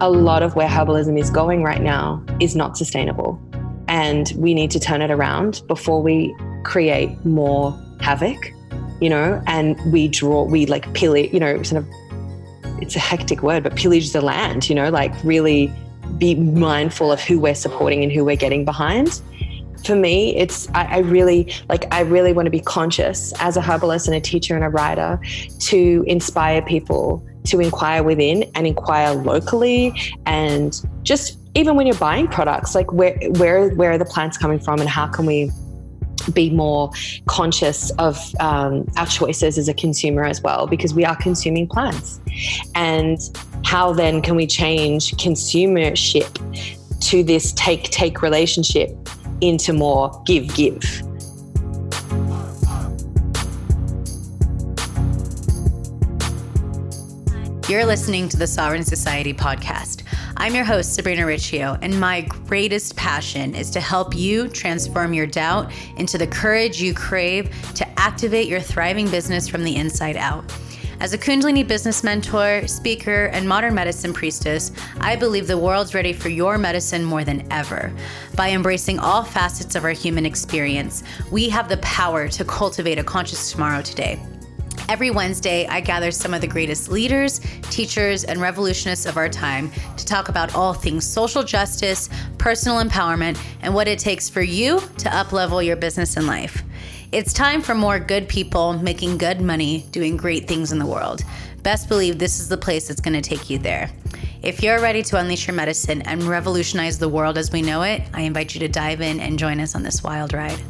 a lot of where herbalism is going right now is not sustainable. And we need to turn it around before we create more havoc, you know, and we draw, we like pillage, you know, sort of, it's a hectic word, but pillage the land, you know, like really be mindful of who we're supporting and who we're getting behind. For me, it's, I, I really, like, I really want to be conscious as a herbalist and a teacher and a writer to inspire people to inquire within and inquire locally and just even when you're buying products like where where where are the plants coming from and how can we be more conscious of um, our choices as a consumer as well, because we are consuming plants. And how then can we change consumership to this take take relationship into more give give? You're listening to the Sovereign Society podcast. I'm your host, Sabrina Riccio, and my greatest passion is to help you transform your doubt into the courage you crave to activate your thriving business from the inside out. As a Kundalini business mentor, speaker, and modern medicine priestess, I believe the world's ready for your medicine more than ever. By embracing all facets of our human experience, we have the power to cultivate a conscious tomorrow today. Every Wednesday, I gather some of the greatest leaders, teachers, and revolutionists of our time to talk about all things social justice, personal empowerment, and what it takes for you to uplevel your business and life. It's time for more good people making good money, doing great things in the world. Best believe this is the place that's going to take you there. If you're ready to unleash your medicine and revolutionize the world as we know it, I invite you to dive in and join us on this wild ride.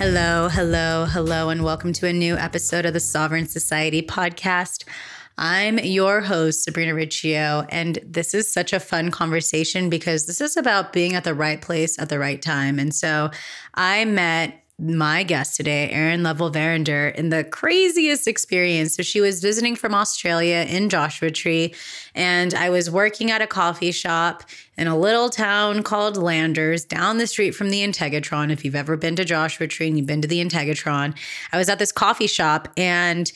Hello, hello, hello, and welcome to a new episode of the Sovereign Society podcast. I'm your host, Sabrina Riccio, and this is such a fun conversation because this is about being at the right place at the right time. And so I met my guest today, Erin Lovell Verinder, in the craziest experience. So she was visiting from Australia in Joshua Tree, and I was working at a coffee shop in a little town called Landers down the street from the Integratron. If you've ever been to Joshua Tree and you've been to the Integratron, I was at this coffee shop and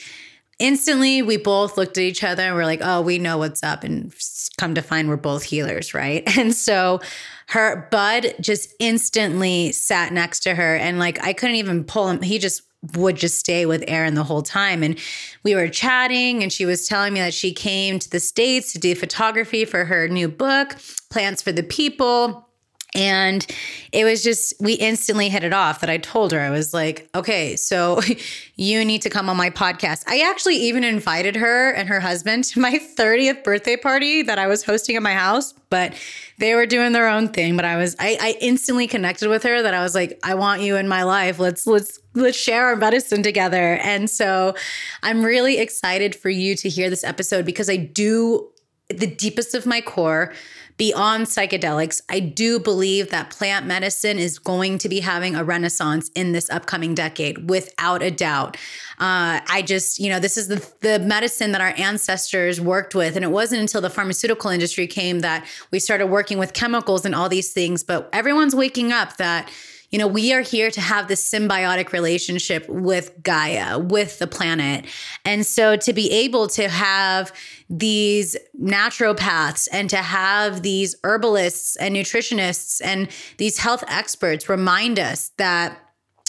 instantly we both looked at each other and we're like, oh, we know what's up. And come to find we're both healers, right? And so her bud just instantly sat next to her and like I couldn't even pull him. He just would just stay with Erin the whole time. And we were chatting, and she was telling me that she came to the States to do photography for her new book, Plants for the People. And it was just, we instantly hit it off that I told her, I was like, okay, so you need to come on my podcast. I actually even invited her and her husband to my 30th birthday party that I was hosting at my house, but they were doing their own thing. But I was, I, I instantly connected with her that I was like, I want you in my life. Let's, let's, let's share our medicine together. And so I'm really excited for you to hear this episode because I do, the deepest of my core, beyond psychedelics, I do believe that plant medicine is going to be having a renaissance in this upcoming decade, without a doubt. Uh, I just, you know, this is the, the medicine that our ancestors worked with. And it wasn't until the pharmaceutical industry came that we started working with chemicals and all these things. But everyone's waking up that you know, we are here to have this symbiotic relationship with Gaia, with the planet. And so to be able to have these naturopaths and to have these herbalists and nutritionists and these health experts remind us that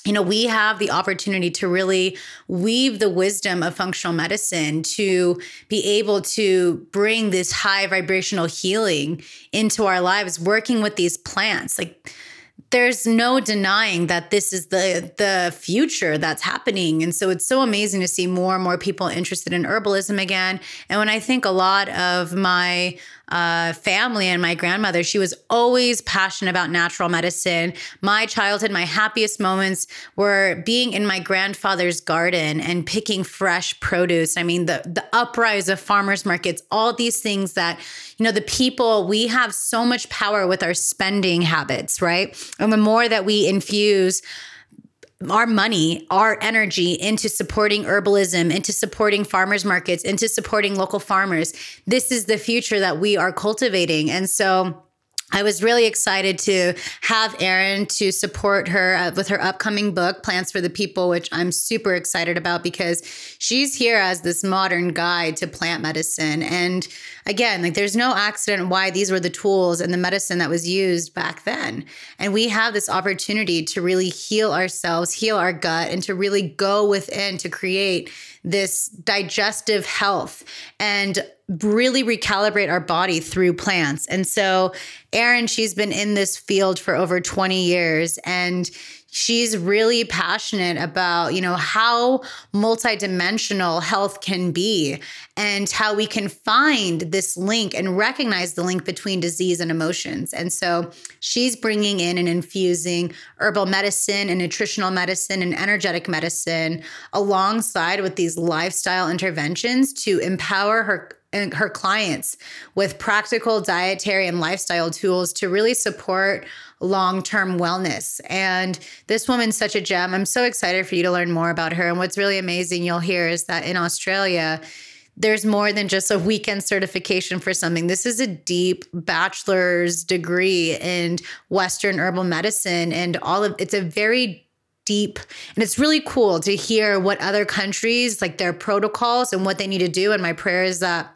you know, we have the opportunity to really weave the wisdom of functional medicine to be able to bring this high vibrational healing into our lives, working with these plants. Like, there's no denying that this is the the future that's happening. And so it's so amazing to see more and more people interested in herbalism again. And when i think a lot of my uh, family and my grandmother. She was always passionate about natural medicine. My childhood, my happiest moments were being in my grandfather's garden and picking fresh produce. I mean, the the uprise of farmers markets, all these things that you know, the people we have so much power with our spending habits, right? And the more that we infuse our money, our energy into supporting herbalism, into supporting farmers markets, into supporting local farmers. This is the future that we are cultivating. And so I was really excited to have Erin to support her uh, with her upcoming book, Plants for the People, which I'm super excited about because she's here as this modern guide to plant medicine. And again, like there's no accident why these were the tools and the medicine that was used back then. And we have this opportunity to really heal ourselves, heal our gut, and to really go within to create this digestive health and really recalibrate our body through plants. And so, Erin, she's been in this field for over 20 years and she's really passionate about, you know, how multidimensional health can be and how we can find this link and recognize the link between disease and emotions. And so she's bringing in and infusing herbal medicine and nutritional medicine and energetic medicine alongside with these lifestyle interventions to empower her her clients with practical dietary and lifestyle tools to really support long term wellness. And this woman's such a gem. I'm so excited for you to learn more about her. And what's really amazing you'll hear is that in Australia, there's more than just a weekend certification for something. This is a deep bachelor's degree in Western herbal medicine and all of it's a very deep and it's really cool to hear what other countries like their protocols and what they need to do and my prayer is that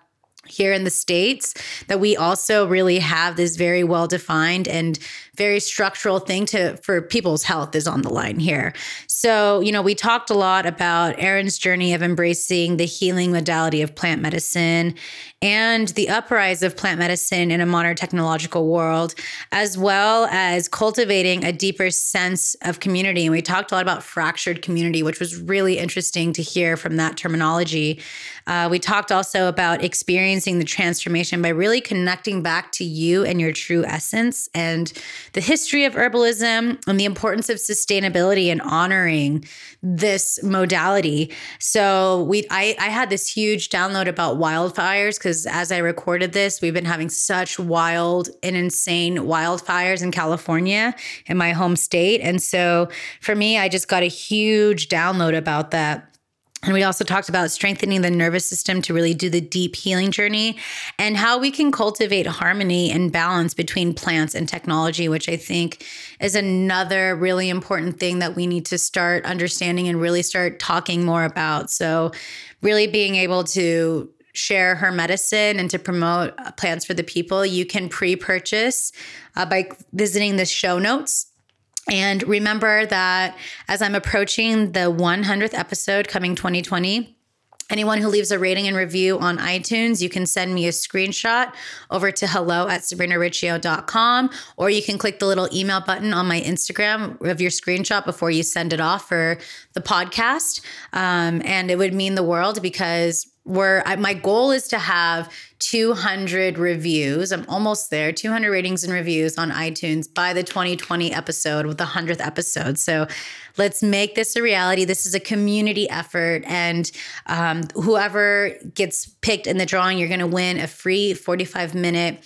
here in the states that we also really have this very well defined and very structural thing to for people's health is on the line here. So, you know, we talked a lot about Erin's journey of embracing the healing modality of plant medicine and the uprise of plant medicine in a modern technological world, as well as cultivating a deeper sense of community. And we talked a lot about fractured community, which was really interesting to hear from that terminology. Uh, we talked also about experiencing the transformation by really connecting back to you and your true essence and the history of herbalism and the importance of sustainability and honoring this modality. So we I, I had this huge download about wildfires because as I recorded this, we've been having such wild and insane wildfires in California in my home state. And so for me, I just got a huge download about that and we also talked about strengthening the nervous system to really do the deep healing journey and how we can cultivate harmony and balance between plants and technology, which I think is another really important thing that we need to start understanding and really start talking more about. So, really being able to share her medicine and to promote plants for the people, you can pre purchase uh, by visiting the show notes and remember that as I'm approaching the 100th episode coming 2020, Anyone who leaves a rating and review on iTunes, you can send me a screenshot over to hello at sabrinariccio.com, or you can click the little email button on my Instagram of your screenshot before you send it off for the podcast. Um, and it would mean the world because we're, I, my goal is to have 200 reviews. I'm almost there, 200 ratings and reviews on iTunes by the 2020 episode with the 100th episode. So let's make this a reality. This is a community effort. And um, whoever gets picked in the drawing, you're going to win a free 45 minute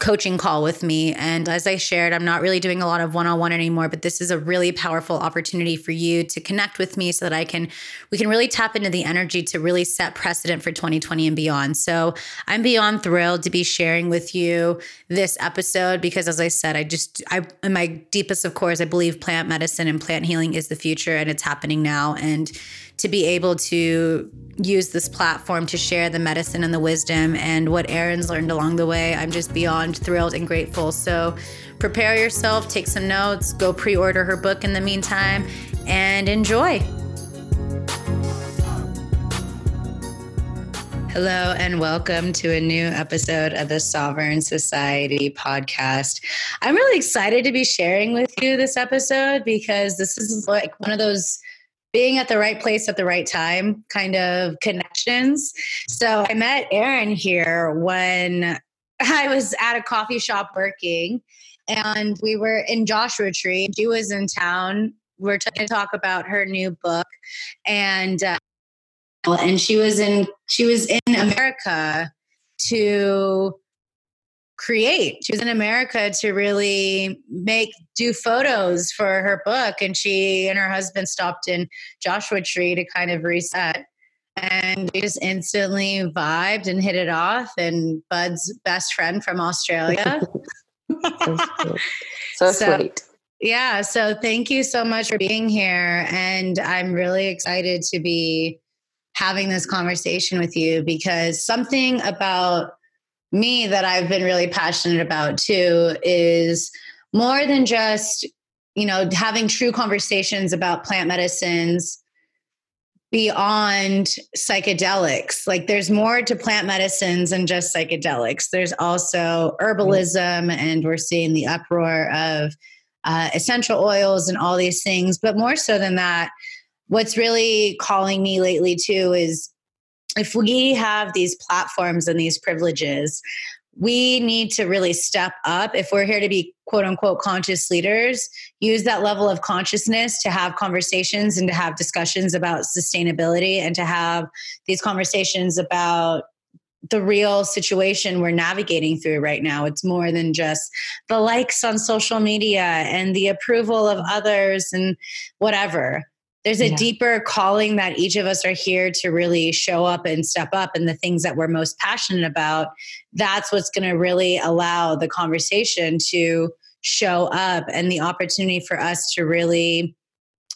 coaching call with me. And as I shared, I'm not really doing a lot of one on one anymore, but this is a really powerful opportunity for you to connect with me so that I can, we can really tap into the energy to really set precedent for 2020 and beyond. So I'm beyond thrilled to be sharing with you this episode because, as I said, I just, I, in my deepest of course, I believe plant medicine and plant healing is the future and it's happening now. And to be able to use this platform to share the medicine and the wisdom and what Erin's learned along the way. I'm just beyond thrilled and grateful. So prepare yourself, take some notes, go pre order her book in the meantime, and enjoy. Hello, and welcome to a new episode of the Sovereign Society podcast. I'm really excited to be sharing with you this episode because this is like one of those being at the right place at the right time kind of connections. So I met Erin here when I was at a coffee shop working and we were in Joshua Tree. She was in town. We are going to talk about her new book and uh, and she was in she was in America to create. She was in America to really make do photos for her book, and she and her husband stopped in Joshua Tree to kind of reset. And we just instantly vibed and hit it off. And Bud's best friend from Australia so, so, so sweet. Yeah. So thank you so much for being here. And I'm really excited to be having this conversation with you because something about me that I've been really passionate about too is more than just, you know, having true conversations about plant medicines beyond psychedelics. Like there's more to plant medicines than just psychedelics. There's also herbalism, and we're seeing the uproar of uh, essential oils and all these things. But more so than that, what's really calling me lately too is if we have these platforms and these privileges, we need to really step up if we're here to be quote unquote conscious leaders use that level of consciousness to have conversations and to have discussions about sustainability and to have these conversations about the real situation we're navigating through right now. It's more than just the likes on social media and the approval of others and whatever. There's a yeah. deeper calling that each of us are here to really show up and step up and the things that we're most passionate about. That's what's going to really allow the conversation to show up and the opportunity for us to really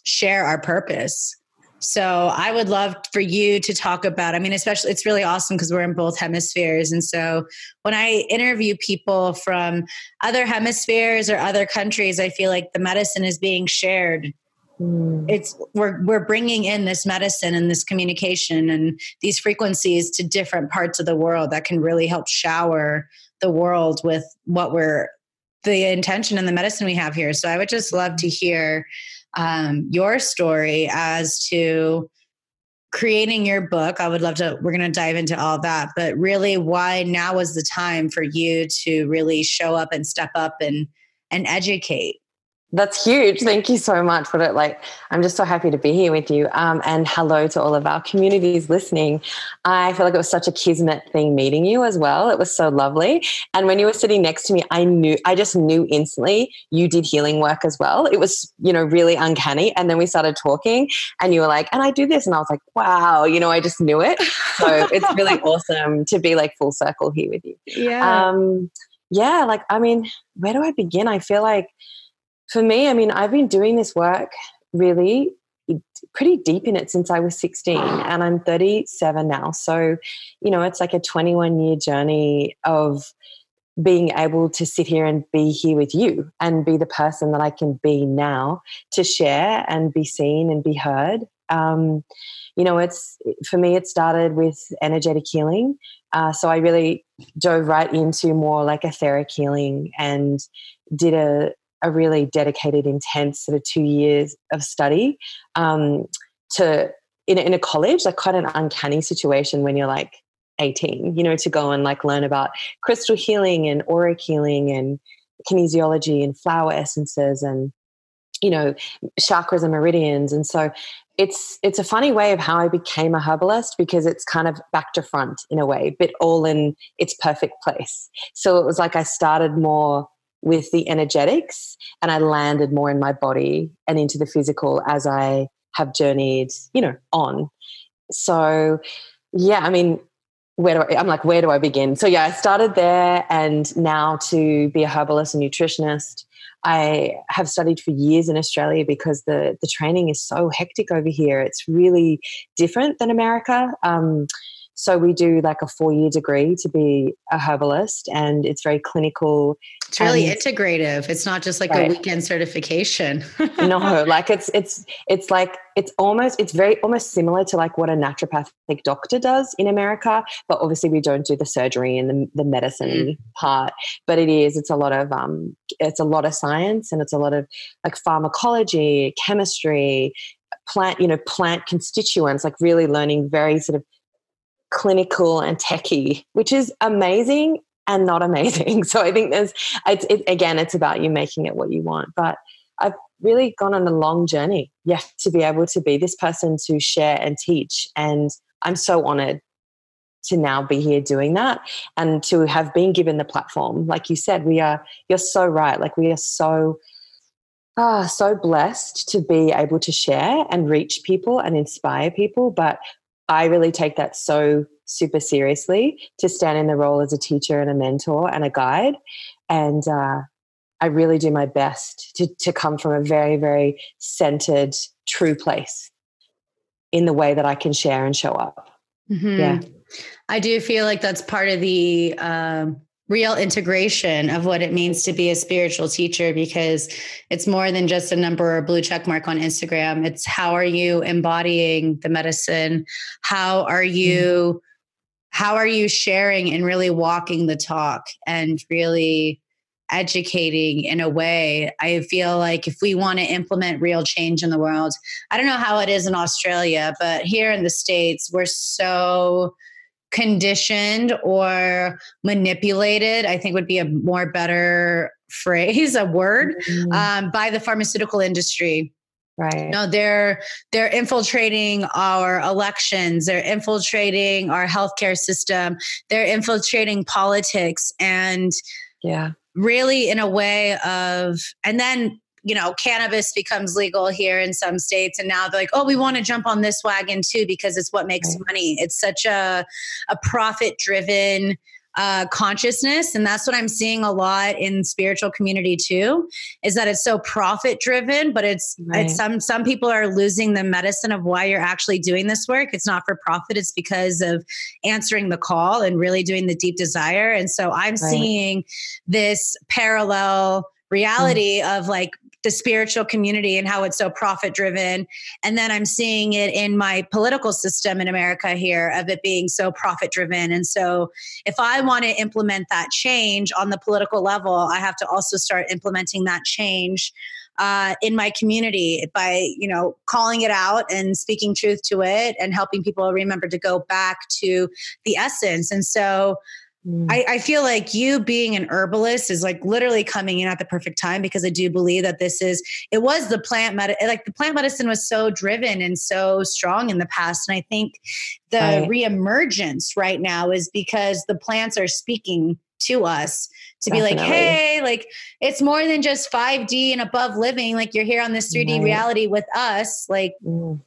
share our purpose. So I would love for you to talk about, I mean, especially it's really awesome because we're in both hemispheres. And so when I interview people from other hemispheres or other countries, I feel like the medicine is being shared. Mm. It's we're we're bringing in this medicine and this communication and these frequencies to different parts of the world that can really help shower the world with what we're the intention and the medicine we have here. So I would just love to hear um, your story as to creating your book. I would love to, we're going to dive into all that, but really why now was the time for you to really show up and step up and, and educate? That's huge. Thank you so much for it. Like, I'm just so happy to be here with you. Um, and hello to all of our communities listening. I feel like it was such a kismet thing meeting you as well. It was so lovely. And when you were sitting next to me, I knew, I just knew instantly you did healing work as well. It was, you know, really uncanny. And then we started talking, and you were like, and I do this. And I was like, wow, you know, I just knew it. So it's really awesome to be like full circle here with you. Yeah. Um, yeah. Like, I mean, where do I begin? I feel like, for me, I mean, I've been doing this work really pretty deep in it since I was 16 and I'm 37 now. So, you know, it's like a 21 year journey of being able to sit here and be here with you and be the person that I can be now to share and be seen and be heard. Um, you know, it's for me, it started with energetic healing. Uh, so I really dove right into more like etheric healing and did a, a really dedicated, intense sort of two years of study um, to in, in a college, like quite an uncanny situation when you're like 18, you know, to go and like learn about crystal healing and auric healing and kinesiology and flower essences and you know chakras and meridians and so it's it's a funny way of how I became a herbalist because it's kind of back to front in a way, but all in its perfect place. So it was like I started more with the energetics and I landed more in my body and into the physical as I have journeyed, you know, on. So, yeah, I mean, where do I, I'm like, where do I begin? So, yeah, I started there and now to be a herbalist and nutritionist. I have studied for years in Australia because the, the training is so hectic over here. It's really different than America. Um, so we do like a four year degree to be a herbalist, and it's very clinical. It's really integrative. It's not just like right. a weekend certification. no, like it's it's it's like it's almost it's very almost similar to like what a naturopathic doctor does in America, but obviously we don't do the surgery and the, the medicine mm. part. But it is it's a lot of um it's a lot of science and it's a lot of like pharmacology, chemistry, plant you know plant constituents, like really learning very sort of clinical and techy, which is amazing and not amazing. So I think there's, it's, it, again, it's about you making it what you want. But I've really gone on a long journey, yeah, to be able to be this person to share and teach. And I'm so honored to now be here doing that and to have been given the platform. Like you said, we are, you're so right. Like we are so, ah, so blessed to be able to share and reach people and inspire people. But I really take that so super seriously to stand in the role as a teacher and a mentor and a guide. and uh, I really do my best to to come from a very very centered, true place in the way that I can share and show up. Mm-hmm. Yeah, I do feel like that's part of the. Um real integration of what it means to be a spiritual teacher because it's more than just a number or a blue check mark on Instagram. It's how are you embodying the medicine? How are mm-hmm. you how are you sharing and really walking the talk and really educating in a way i feel like if we want to implement real change in the world i don't know how it is in australia but here in the states we're so conditioned or manipulated, I think would be a more better phrase, a word, mm-hmm. um, by the pharmaceutical industry. Right. No, they're they're infiltrating our elections. They're infiltrating our healthcare system. They're infiltrating politics, and yeah, really in a way of, and then you know, cannabis becomes legal here in some states, and now they're like, oh, we want to jump on this wagon too because it's what makes money. It's such a a profit driven uh, consciousness, and that's what I'm seeing a lot in spiritual community too. Is that it's so profit driven, but it's right. it's some some people are losing the medicine of why you're actually doing this work. It's not for profit; it's because of answering the call and really doing the deep desire. And so I'm right. seeing this parallel reality mm. of like the spiritual community and how it's so profit driven. And then I'm seeing it in my political system in America here of it being so profit driven. And so if I want to implement that change on the political level, I have to also start implementing that change uh, in my community by you know calling it out and speaking truth to it and helping people remember to go back to the essence and so. I, I, feel like you being an herbalist is like literally coming in at the perfect time because I do believe that this is it was the plant med like the plant medicine was so driven and so strong in the past. And I think the right. reemergence right now is because the plants are speaking to us to Definitely. be like, hey, like it's more than just 5D and above living. Like you're here on this 3D right. reality with us. Like mm.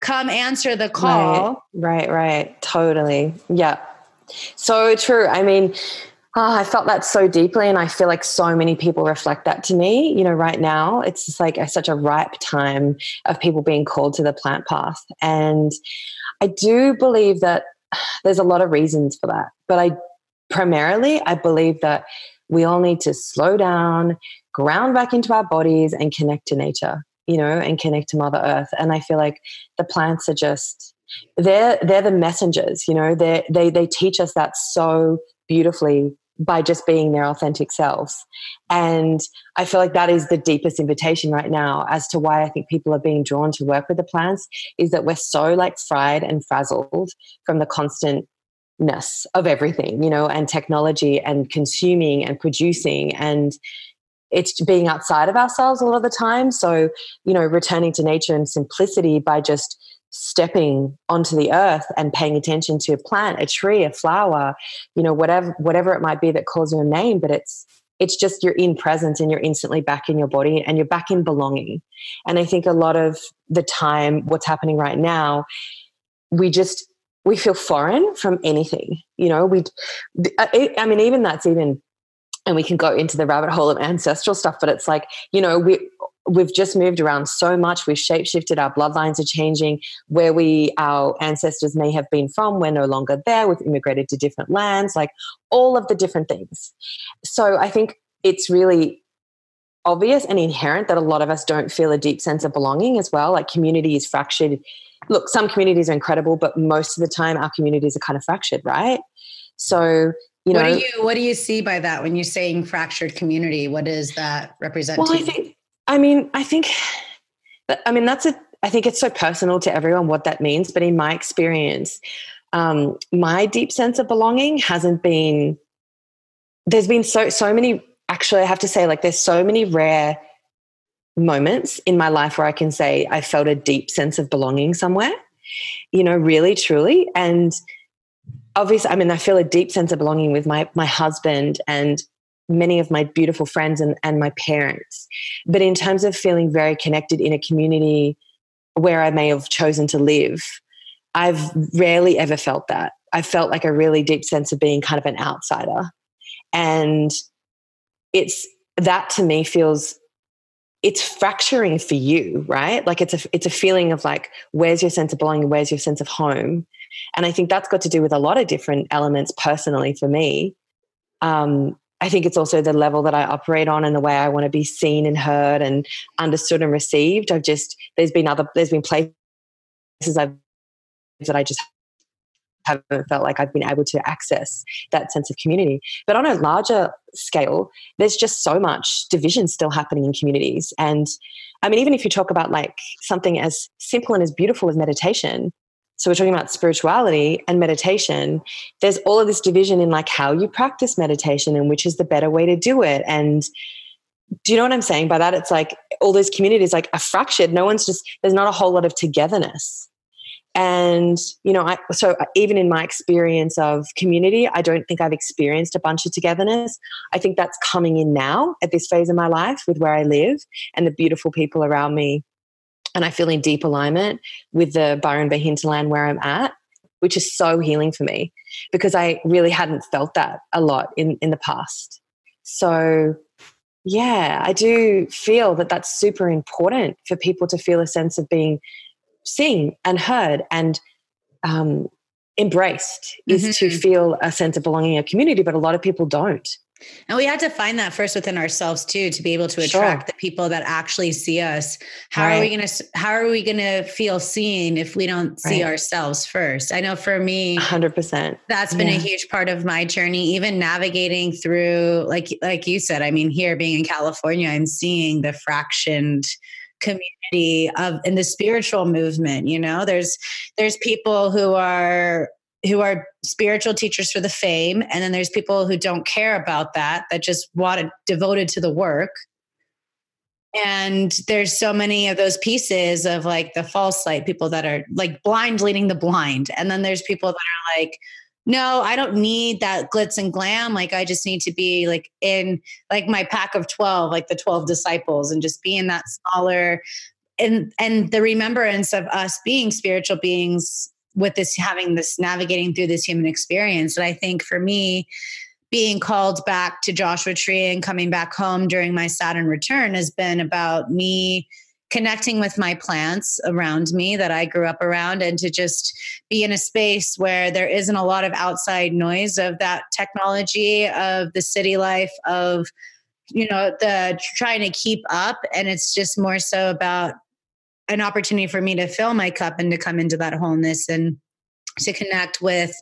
come answer the call. Right, right, right. Totally. Yeah. So true. I mean, oh, I felt that so deeply, and I feel like so many people reflect that to me. You know, right now it's just like a, such a ripe time of people being called to the plant path, and I do believe that there's a lot of reasons for that. But I primarily I believe that we all need to slow down, ground back into our bodies, and connect to nature. You know, and connect to Mother Earth. And I feel like the plants are just they're they're the messengers you know they they they teach us that so beautifully by just being their authentic selves. And i feel like that is the deepest invitation right now as to why i think people are being drawn to work with the plants is that we're so like fried and frazzled from the constantness of everything you know and technology and consuming and producing. And it's being outside of ourselves a lot of the time. So you know returning to nature and simplicity by just stepping onto the earth and paying attention to a plant a tree a flower you know whatever whatever it might be that calls your name but it's it's just you're in presence and you're instantly back in your body and you're back in belonging. And i think a lot of the time what's happening right now we just we feel foreign from anything you know? We uh, i mean even that's even and we can go into the rabbit hole of ancestral stuff but it's like you know we we've just moved around so much. We've shapeshifted. Our bloodlines are changing. Where we, our ancestors may have been from, we're no longer there. We've immigrated to different lands, like all of the different things. So I think it's really obvious and inherent that a lot of us don't feel a deep sense of belonging as well. Like community is fractured. Look, some communities are incredible, but most of the time our communities are kind of fractured, right? So you know, what do you what do you see by that when you're saying fractured community? What does that represent? Well, I think I mean, I think, I mean, that's a, I think it's so personal to everyone what that means. But in my experience, um, my deep sense of belonging hasn't been, there's been so, so many, actually, I have to say, like, there's so many rare moments in my life where I can say I felt a deep sense of belonging somewhere, you know, really, truly. And, obviously i mean i feel a deep sense of belonging with my my husband and many of my beautiful friends and, and my parents. But in terms of feeling very connected in a community where I may have chosen to live, I've rarely ever felt that. I felt like a really deep sense of being kind of an outsider. And it's that to me feels it's fracturing for you, right? Like it's a it's a feeling of like where's your sense of belonging, where's your sense of home, and I think that's got to do with a lot of different elements personally for me. Um, I think it's also the level that I operate on and the way I want to be seen and heard and understood and received. I've just there's been other there's been places I've that I just haven't felt like I've been able to access that sense of community. But on a larger scale, there's just so much division still happening in communities. And I mean, even if you talk about like something as simple and as beautiful as meditation, so we're talking about spirituality and meditation. There's all of this division in like how you practice meditation and which is the better way to do it. And do you know what i'm saying? By that it's like all those communities like are fractured. No one's just there's not a whole lot of togetherness. And you know I, so even in my experience of community i don't think i've experienced a bunch of togetherness. I think that's coming in now at this phase of my life with where i live and the beautiful people around me and i feel in deep alignment with the byron bay hinterland where i'm at which is so healing for me because i really hadn't felt that a lot in in the past so yeah i do feel that that's super important for people to feel a sense of being seen and heard and um, embraced is mm-hmm. to feel a sense of belonging in a community, but a lot of people don't. And we had to find that first within ourselves too, to be able to attract sure. the people that actually see us. How right. are we going to, how are we going to feel seen if we don't see right. ourselves first? I know for me, hundred percent, that's been yeah. a huge part of my journey, even navigating through, like, like you said, I mean, here being in California, I'm seeing the fractioned community of in the spiritual movement you know there's there's people who are who are spiritual teachers for the fame and then there's people who don't care about that that just want it devoted to the work and there's so many of those pieces of like the false light people that are like blind leading the blind and then there's people that are like no, I don't need that glitz and glam. Like I just need to be like in like my pack of 12, like the 12 disciples and just be in that smaller and and the remembrance of us being spiritual beings with this having this navigating through this human experience. And I think for me, being called back to Joshua Tree and coming back home during my Saturn return has been about me connecting with my plants around me that I grew up around and to just be in a space where there isn't a lot of outside noise of that technology, of the city life, of, you know, the trying to keep up. And it's just more so about an opportunity for me to fill my cup and to come into that wholeness and to connect with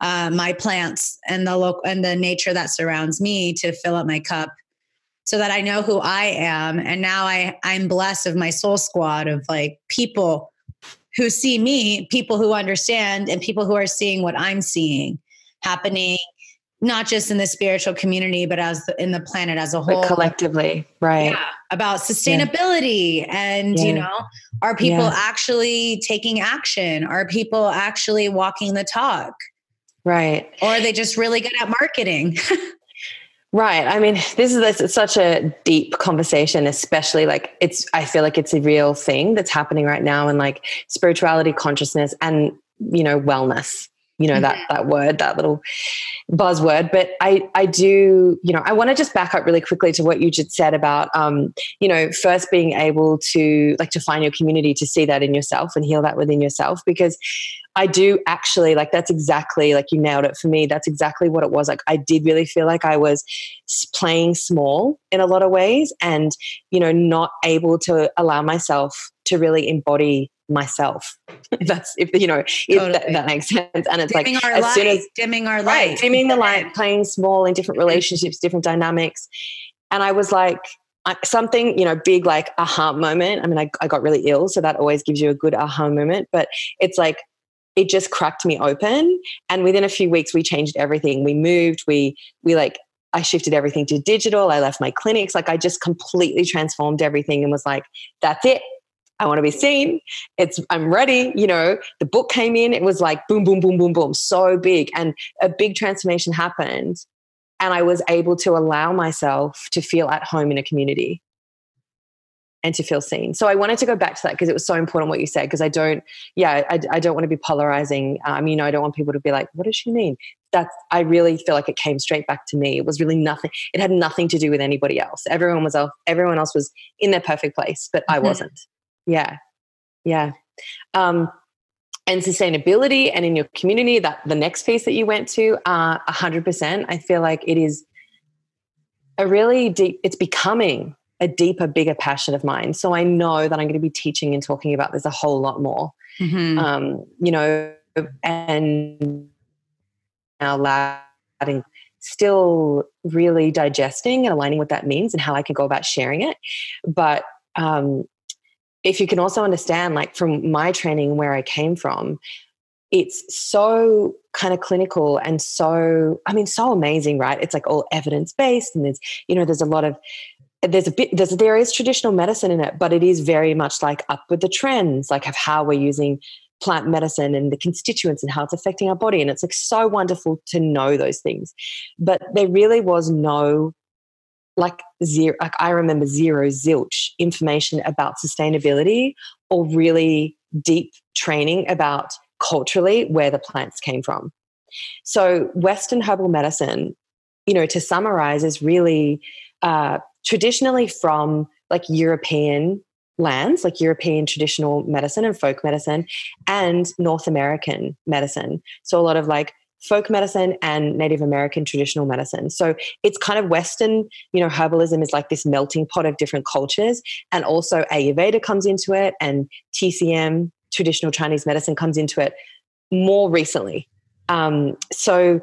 uh, my plants and the local and the nature that surrounds me to fill up my cup so that I know who I am. And now I, I'm blessed of my soul squad of like people who see me, people who understand, and people who are seeing what I'm seeing happening, not just in the spiritual community, but as the, in the planet as a whole, but collectively, right? Yeah, about sustainability, yeah. and yeah. you know, are people actually taking action? Are people actually walking the talk? Right. Or are they just really good at marketing? Right. I mean, this is this, such a deep conversation, especially like it's, I feel like it's a real thing that's happening right now and like spirituality, consciousness, and, you know, wellness, you know, mm-hmm. that, that word, that little buzzword. But I, I do, you know, I want to just back up really quickly to what you just said about, um, you know, first being able to like to find your community, to see that in yourself and heal that within yourself, because I do actually like that's exactly like you nailed it for me. That's exactly what it was. Like I did really feel like I was playing small in a lot of ways and, you know, not able to allow myself to really embody myself. that's if you know if totally. that, that, makes sense. And it's dimming like as light, soon as dimming our light, right, dimming the light, playing small in different mm-hmm. relationships, different dynamics. And I was like, something you know big like aha moment i mean I, I got really ill so that always gives you a good aha moment but it's like it just cracked me open and within a few weeks we changed everything we moved we we like I shifted everything to digital. I left my clinics. Like I just completely transformed everything and was like, that's it. I want to be seen. It's I'm ready. You know, the book came in. It was like boom, boom, boom, boom, boom, so big, and a big transformation happened. And I was able to allow myself to feel at home in a community. and to feel seen. So I wanted to go back to that because it was so important what you said. Because I don't, yeah, I, I, don't want to be polarizing. Um, you know, I don't want people to be like, what does she mean? That's, I really feel like it came straight back to me. It was really nothing, it had nothing to do with anybody else. Everyone was, everyone else was in their perfect place, but I mm-hmm. wasn't. Yeah. Yeah. Um, and sustainability and in your community, that the next piece that you went to, uh, 100%, I feel like it is a really deep, it's becoming a deeper, bigger passion of mine. So I know that I'm going to be teaching and talking about this a whole lot more. Mm-hmm. Um, you know, and now lab still really digesting and aligning what that means and how I can go about sharing it. But um, if you can also understand, like from my training where I came from, it's so kind of clinical and so, I mean, so amazing, right? It's like all evidence based and there's, you know, there's a lot of there's a bit there's there is traditional medicine in it but it is very much like up with the trends like of how we're using plant medicine and the constituents and how it's affecting our body and it's like so wonderful to know those things but there really was no like zero like i remember zero zilch information about sustainability or really deep training about culturally where the plants came from so western herbal medicine you know to summarize is really uh, traditionally from like European lands, like European traditional medicine and folk medicine, and North American medicine. So a lot of like folk medicine and Native American traditional medicine. So it's kind of Western, you know, herbalism is like this melting pot of different cultures. And also Ayurveda comes into it and TCM, traditional Chinese medicine, comes into it more recently. Um, so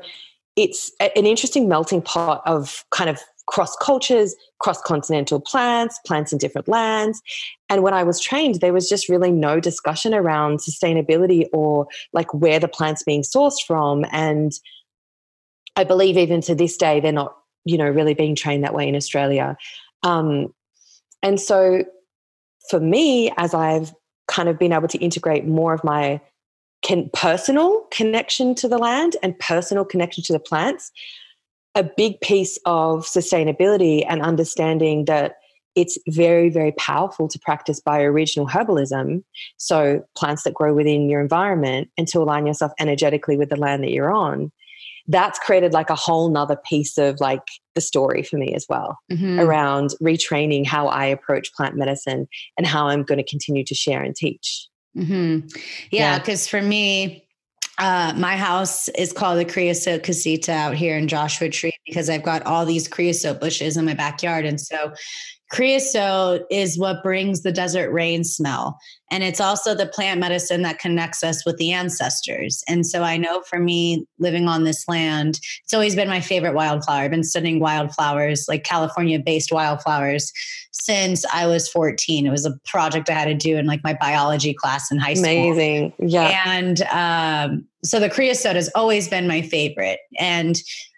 it's an interesting melting pot of kind of cross cultures, cross continental plants, plants in different lands. And when I was trained, there was just really no discussion around sustainability or like where the plant's being sourced from. And I believe even to this day, they're not, you know, really being trained that way in Australia. Um, and so for me, as I've kind of been able to integrate more of my can, personal connection to the land and personal connection to the plants, a big piece of sustainability and understanding that it's very, very powerful to practice bioregional herbalism. So, plants that grow within your environment and to align yourself energetically with the land that you're on. That's created like a whole nother piece of like the story for me as well mm-hmm. around retraining how I approach plant medicine and how I'm going to continue to share and teach. Mm-hmm. Yeah, because yeah. for me, uh, my house is called the creosote casita out here in Joshua Tree because I've got all these creosote bushes in my backyard. And so creosote is what brings the desert rain smell. And it's also the plant medicine that connects us with the ancestors. And so I know for me living on this land, it's always been my favorite wildflower. I've been studying wildflowers, like California based wildflowers, since I was 14. It was a project I had to do in like my biology class in high school. Amazing. Yeah. And um, so the creosote has always been my favorite. And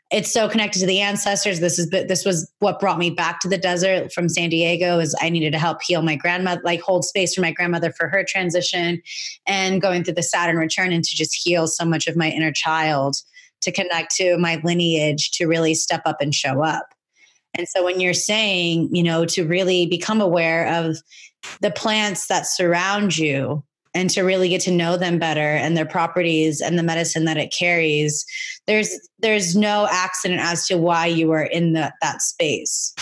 it's so connected to the ancestors. This is this was what brought me back to the desert from San Diego. Is I needed to help heal my grandmother, like hold space for my grandmother for her transition, and going through the Saturn return, and to just heal so much of my inner child, to connect to my lineage, to really step up and show up. And so when you're saying, you know, to really become aware of the plants that surround you and to really get to know them better and their properties and the medicine that it carries there's there's no accident as to why you are in the, that space.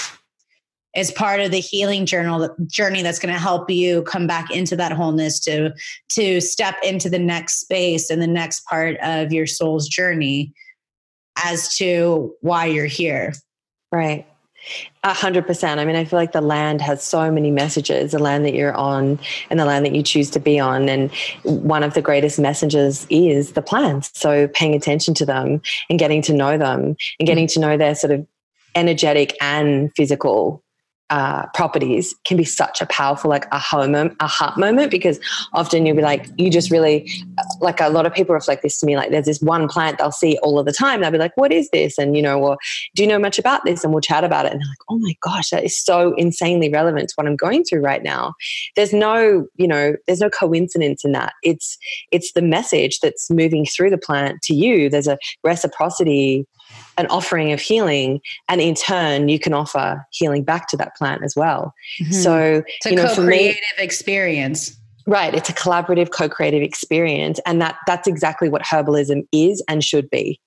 It's part of the healing journal journey that's going to help you come back into that wholeness to to step into the next space and the next part of your soul's journey as to why you're here. Right a hundred percent. I mean, I feel like the land has so many messages, the land that you're on and the land that you choose to be on. And one of the greatest messages is the plants. So paying attention to them and getting to know them and getting mm-hmm. to know their sort of energetic and physical uh, properties can be such a powerful like aha moment, aha moment because often you'll be like you just really like a lot of people reflect this to me like there's this one plant they'll see all of the time. They'll be like what is this? And you know or do you know much about this? And we'll chat about it and they're like oh my gosh that is so insanely relevant to what I'm going through right now. There's no you know there's no coincidence in that. It's it's the message that's moving through the plant to you. There's a reciprocity an offering of healing and in turn you can offer healing back to that plant as well. Mm-hmm. So, it's a you know, co-creative me, experience. Right, it's a collaborative, co-creative experience, and that that's exactly what herbalism is and should be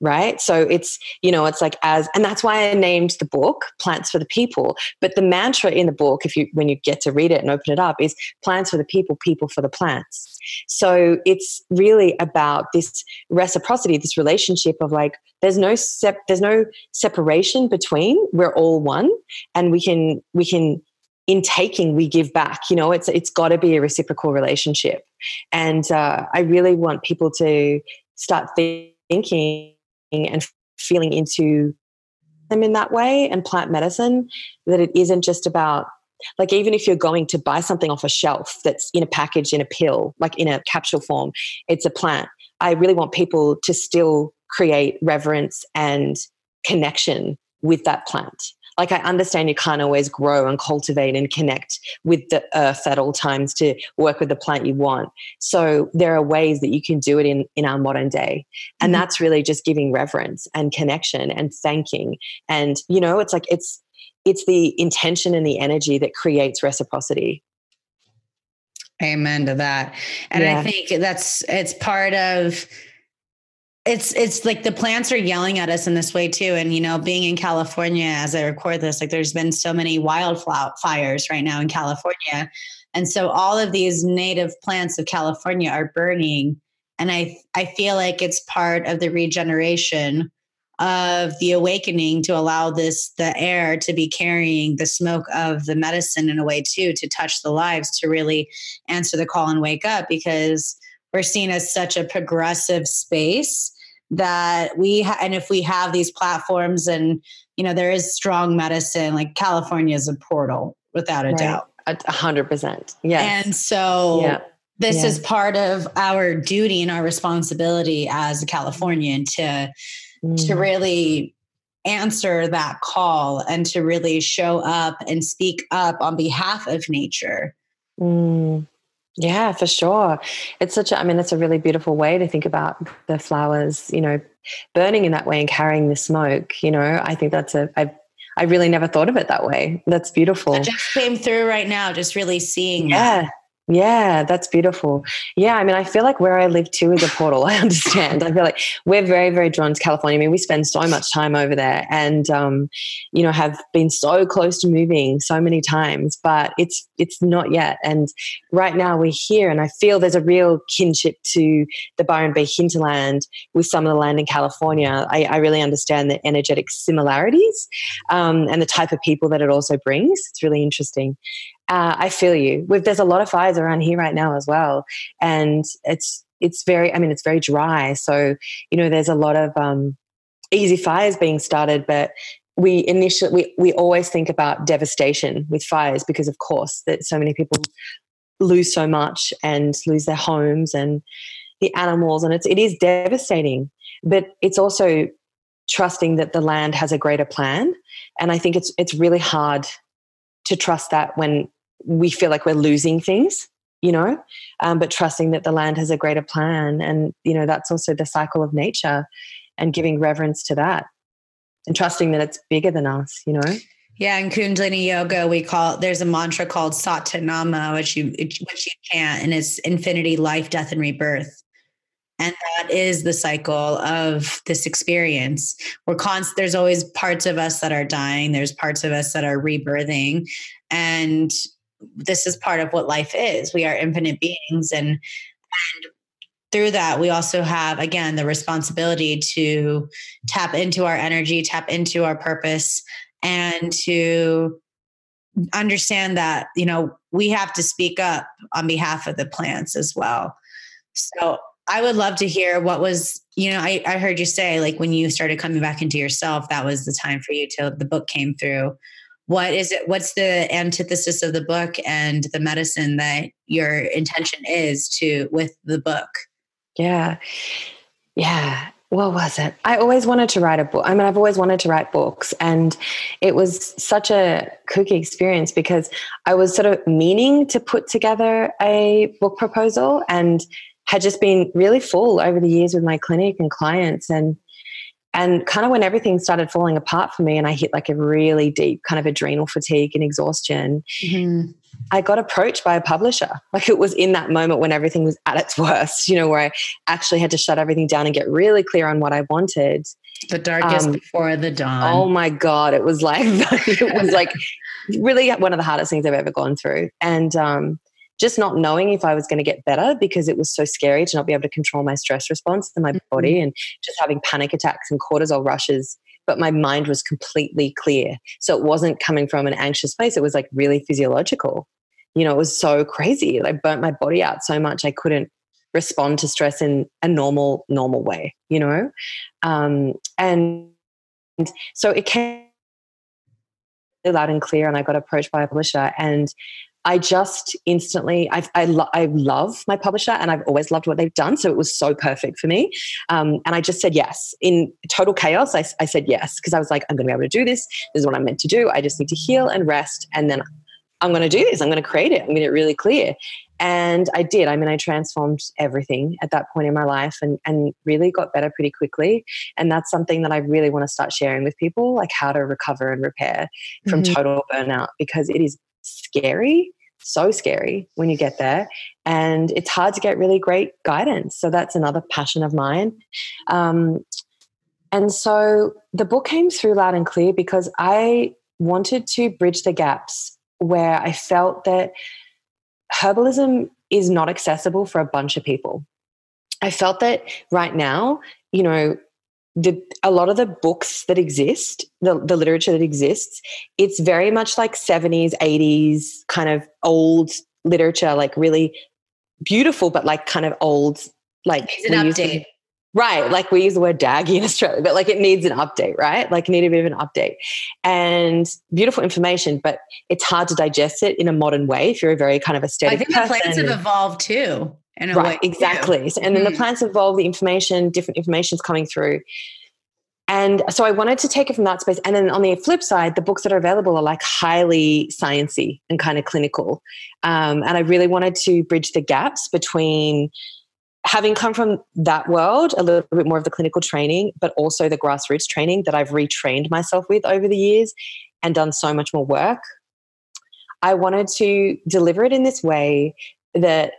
right? So it's you know it's like as and that's why i named the book plants for the people. But the mantra in the book if you when you get to read it and open it up is plants for the people people for the plants. So it's really about this reciprocity this relationship of like there's no sep- there's no separation between we're all one and we can we can in taking we give back you know? It's it's got to be a reciprocal relationship. And uh, i really want people to start thinking and feeling into them in that way and plant medicine that it isn't just about like even if you're going to buy something off a shelf that's in a package in a pill like in a capsule form it's a plant. I really want people to still create reverence and connection with that plant like I understand you can't always grow and cultivate and connect with the earth at all times to work with the plant you want. So there are ways that you can do it in, in our modern day. And mm-hmm. that's really just giving reverence and connection and thanking. And, you know, it's like it's it's the intention and the energy that creates reciprocity. Amen to that. And yeah. I think that's it's part of it's it's like the plants are yelling at us in this way too. And you know being in california as i record this like there's been so many wildfires right now in california. And so all of these native plants of california are burning. And i i feel like it's part of the regeneration of the awakening to allow this the air to be carrying the smoke of the medicine in a way too to touch the lives to really answer the call and wake up because we're seen as such a progressive space that we ha- and if we have these platforms and you know there is strong medicine like california is a portal without a right. doubt a hundred percent yes and so yeah. this yeah. is part of our duty and our responsibility as a californian to mm. to really answer that call and to really show up and speak up on behalf of nature mm. Yeah, for sure. It's such a, I mean, it's a really beautiful way to think about the flowers, you know, burning in that way and carrying the smoke. You know, I think that's a, I, I really never thought of it that way. That's beautiful. It just came through right now, just really seeing yeah. That. Yeah, that's beautiful. Yeah, I mean, I feel like where I live too is a portal. I understand. I feel like we're very, very drawn to California. I mean, we spend so much time over there, and um, you know, have been so close to moving so many times, but it's it's not yet. And right now we're here, and I feel there's a real kinship to the Byron Bay hinterland with some of the land in California. I, I really understand the energetic similarities um, and the type of people that it also brings. It's really interesting uh, I feel you. We've, there's a lot of fires around here right now as well, and it's it's very. I mean, it's very dry. So you know, there's a lot of um, easy fires being started, but we initially we, we always think about devastation with fires because of course that so many people lose so much and lose their homes and the animals and it's it is devastating but it's also trusting that the land has a greater plan and i think it's it's really hard to trust that when we feel like we're losing things you know um, but trusting that the land has a greater plan and you know that's also the cycle of nature and giving reverence to that and trusting that it's bigger than us you know yeah, in Kundalini Yoga, we call there's a mantra called Sa Ta Na Ma, which you which you chant, and it's infinity, life, death, and rebirth. And that is the cycle of this experience. We're const- there's always parts of us that are dying. There's parts of us that are rebirthing, and this is part of what life is. We are infinite beings and and through that we also have again the responsibility to tap into our energy, tap into our purpose and to understand that, you know, we have to speak up on behalf of the plants as well. So I would love to hear what was, you know, I, I heard you say like when you started coming back into yourself, that was the time for you till the book came through what is it what's the antithesis of the book and the medicine that your intention is to with the book? Yeah. Yeah. What was it? I always wanted to write a book i mean i've always wanted to write books and it was such a kooky experience because i was sort of meaning to put together a book proposal and had just been really full over the years with my clinic and clients and And kind of when everything started falling apart for me and I hit like a really deep kind of adrenal fatigue and exhaustion, mm-hmm. I got approached by a publisher. Like it was in that moment when everything was at its worst, you know, where I actually had to shut everything down and get really clear on what I wanted. The darkest um, before the dawn. Oh my God. It was like, it was like really one of the hardest things I've ever gone through. And um, just not knowing if I was going to get better because it was so scary to not be able to control my stress response in my mm-hmm. body and just having panic attacks and cortisol rushes but my mind was completely clear. So it wasn't coming from an anxious place. It was like really physiological you know, it was so crazy. I burnt my body out so much I couldn't respond to stress in a normal, normal way, you know? Um, and so it came loud and clear, and I got approached by a publisher. And I just instantly, I, I, lo- I, love my publisher and I've always loved what they've done. So it was so perfect for me. Um, and I just said yes. In total chaos, I, I said yes because I was like, I'm going to be able to do this. This is what I'm meant to do. I just need to heal and rest. And then I'm going to do this. I'm going to create it. I'm going to get really clear. And I did. I mean, I transformed everything at that point in my life and, and really got better pretty quickly. And that's something that I really want to start sharing with people, like how to recover and repair from mm-hmm. total burnout because it is scary, so scary when you get there. And it's hard to get really great guidance. So that's another passion of mine. Um, and so the book came through loud and clear because I wanted to bridge the gaps where I felt that herbalism is not accessible for a bunch of people. I felt that right now, you know, the, a lot of the books that exist, the, the literature that exists, it's very much like 70s, 80s kind of old literature, like really beautiful, but like kind of old, like an update. Right. Like we use the word daggy in Australia, but like it needs an update, right? Like need a bit of an update. And beautiful information, but it's hard to digest it in a modern way if you're a very kind of aesthetic. I think person. the have evolved too. Right, exactly. Too. And then the plants evolve, the information, different information's coming through. And so I wanted to take it from that space. And then on the flip side, the books that are available are like highly sciency and kind of clinical. Um, and I really wanted to bridge the gaps between having come from that world, a little bit more of the clinical training, but also the grassroots training that I've retrained myself with over the years and done so much more work, I wanted to deliver it in this way that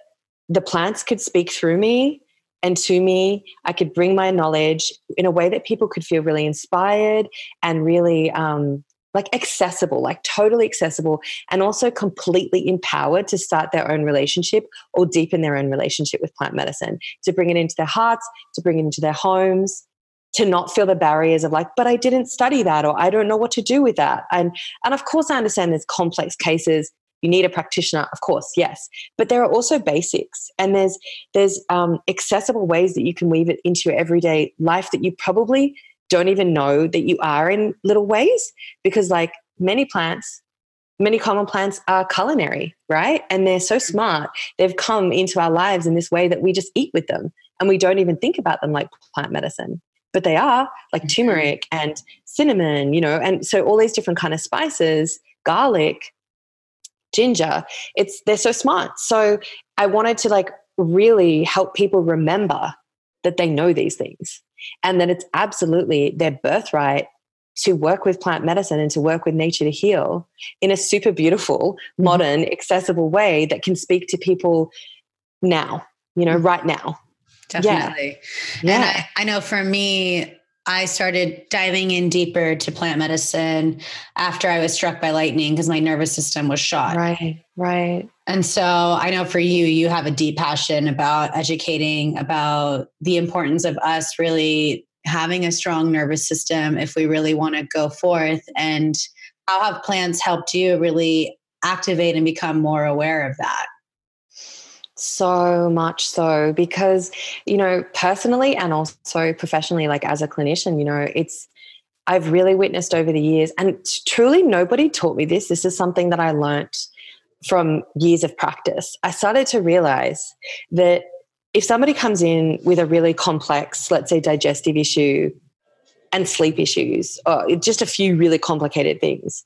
the plants could speak through me and to me. I could bring my knowledge in a way that people could feel really inspired and really um, like accessible, like totally accessible, and also completely empowered to start their own relationship or deepen their own relationship with plant medicine, to bring it into their hearts, to bring it into their homes, to not feel the barriers of like, but I didn't study that or I don't know what to do with that. And and of course I understand there's complex cases. You need a practitioner, of course, yes. But there are also basics, and there's there's um, accessible ways that you can weave it into your everyday life that you probably don't even know that you are in little ways because like many plants many common plants are culinary right and they're so smart they've come into our lives in this way that we just eat with them and we don't even think about them like plant medicine but they are like mm-hmm. turmeric and cinnamon you know and so all these different kind of spices garlic ginger it's they're so smart so i wanted to like really help people remember that they know these things and that it's absolutely their birthright to work with plant medicine and to work with nature to heal in a super beautiful, mm-hmm. modern, mm-hmm. accessible way that can speak to people now, you know, mm-hmm. right now. Definitely. Yeah. And I, I know for me, I started diving in deeper to plant medicine after I was struck by lightning because my nervous system was shot. Right, right. And so I know for you, you have a deep passion about educating about the importance of us really having a strong nervous system if we really want to go forth. And how have plants helped you really activate and become more aware of that? So much so because, you know, personally and also professionally, like as a clinician, you know, it's, I've really witnessed over the years, and truly nobody taught me this. This is something that I learnt from years of practice. I started to realize that if somebody comes in with a really complex, let's say, digestive issue and sleep issues, or just a few really complicated things,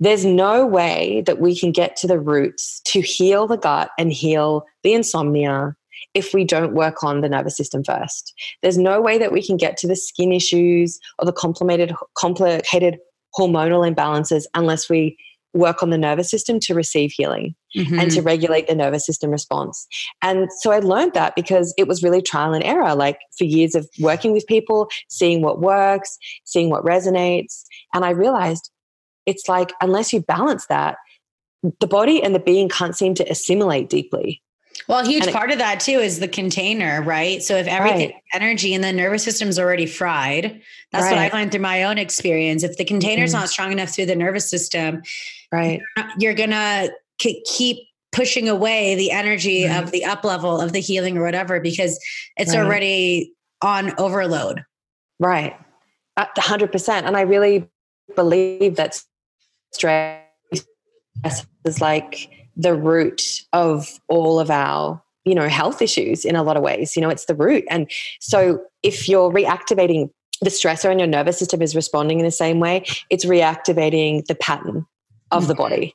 there's no way that we can get to the roots to heal the gut and heal the insomnia if we don't work on the nervous system first. There's no way that we can get to the skin issues or the complicated, complicated hormonal imbalances unless we work on the nervous system to receive healing mm-hmm. and to regulate the nervous system response. And so I learned that because it was really trial and error, like for years of working with people, seeing what works, seeing what resonates. And I realized it's like, unless you balance that, the body and the being can't seem to assimilate deeply. Well, a huge and part it, of that too is the container, right? So if everything right. energy and the nervous system's already fried, that's right. what I find through my own experience. If the container's mm-hmm. not strong enough through the nervous system, right, you're gonna keep pushing away the energy mm-hmm. of the up level of the healing or whatever because it's right. already on overload. Right, hundred percent. And I really believe that stress is like the root of all of our you know health issues in a lot of ways you know it's the root. And so if you're reactivating the stressor and your nervous system is responding in the same way it's reactivating the pattern of the body.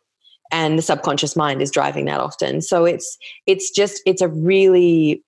And the subconscious mind is driving that often. So it's it's just it's a really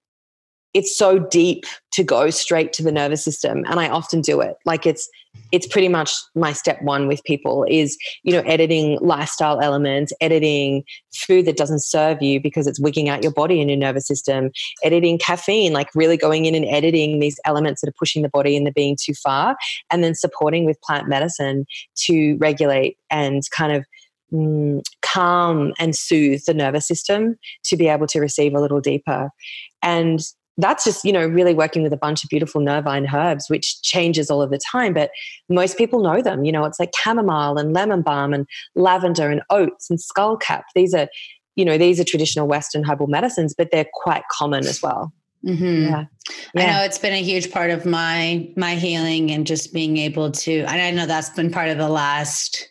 it's so deep to go straight to the nervous system and i often do it. Like it's it's pretty much my step one with people is you know editing lifestyle elements editing food that doesn't serve you because it's wigging out your body and your nervous system editing caffeine like really going in and editing these elements that are pushing the body and the being too far and then supporting with plant medicine to regulate and kind of mm, calm and soothe the nervous system to be able to receive a little deeper. And that's just you know really working with a bunch of beautiful nervine herbs which changes all of the time but most people know them you know it's like chamomile and lemon balm and lavender and oats and skullcap these are you know these are traditional western herbal medicines but they're quite common as well mm-hmm. yeah. yeah. i know it's been a huge part of my my healing and just being able to and i know that's been part of the last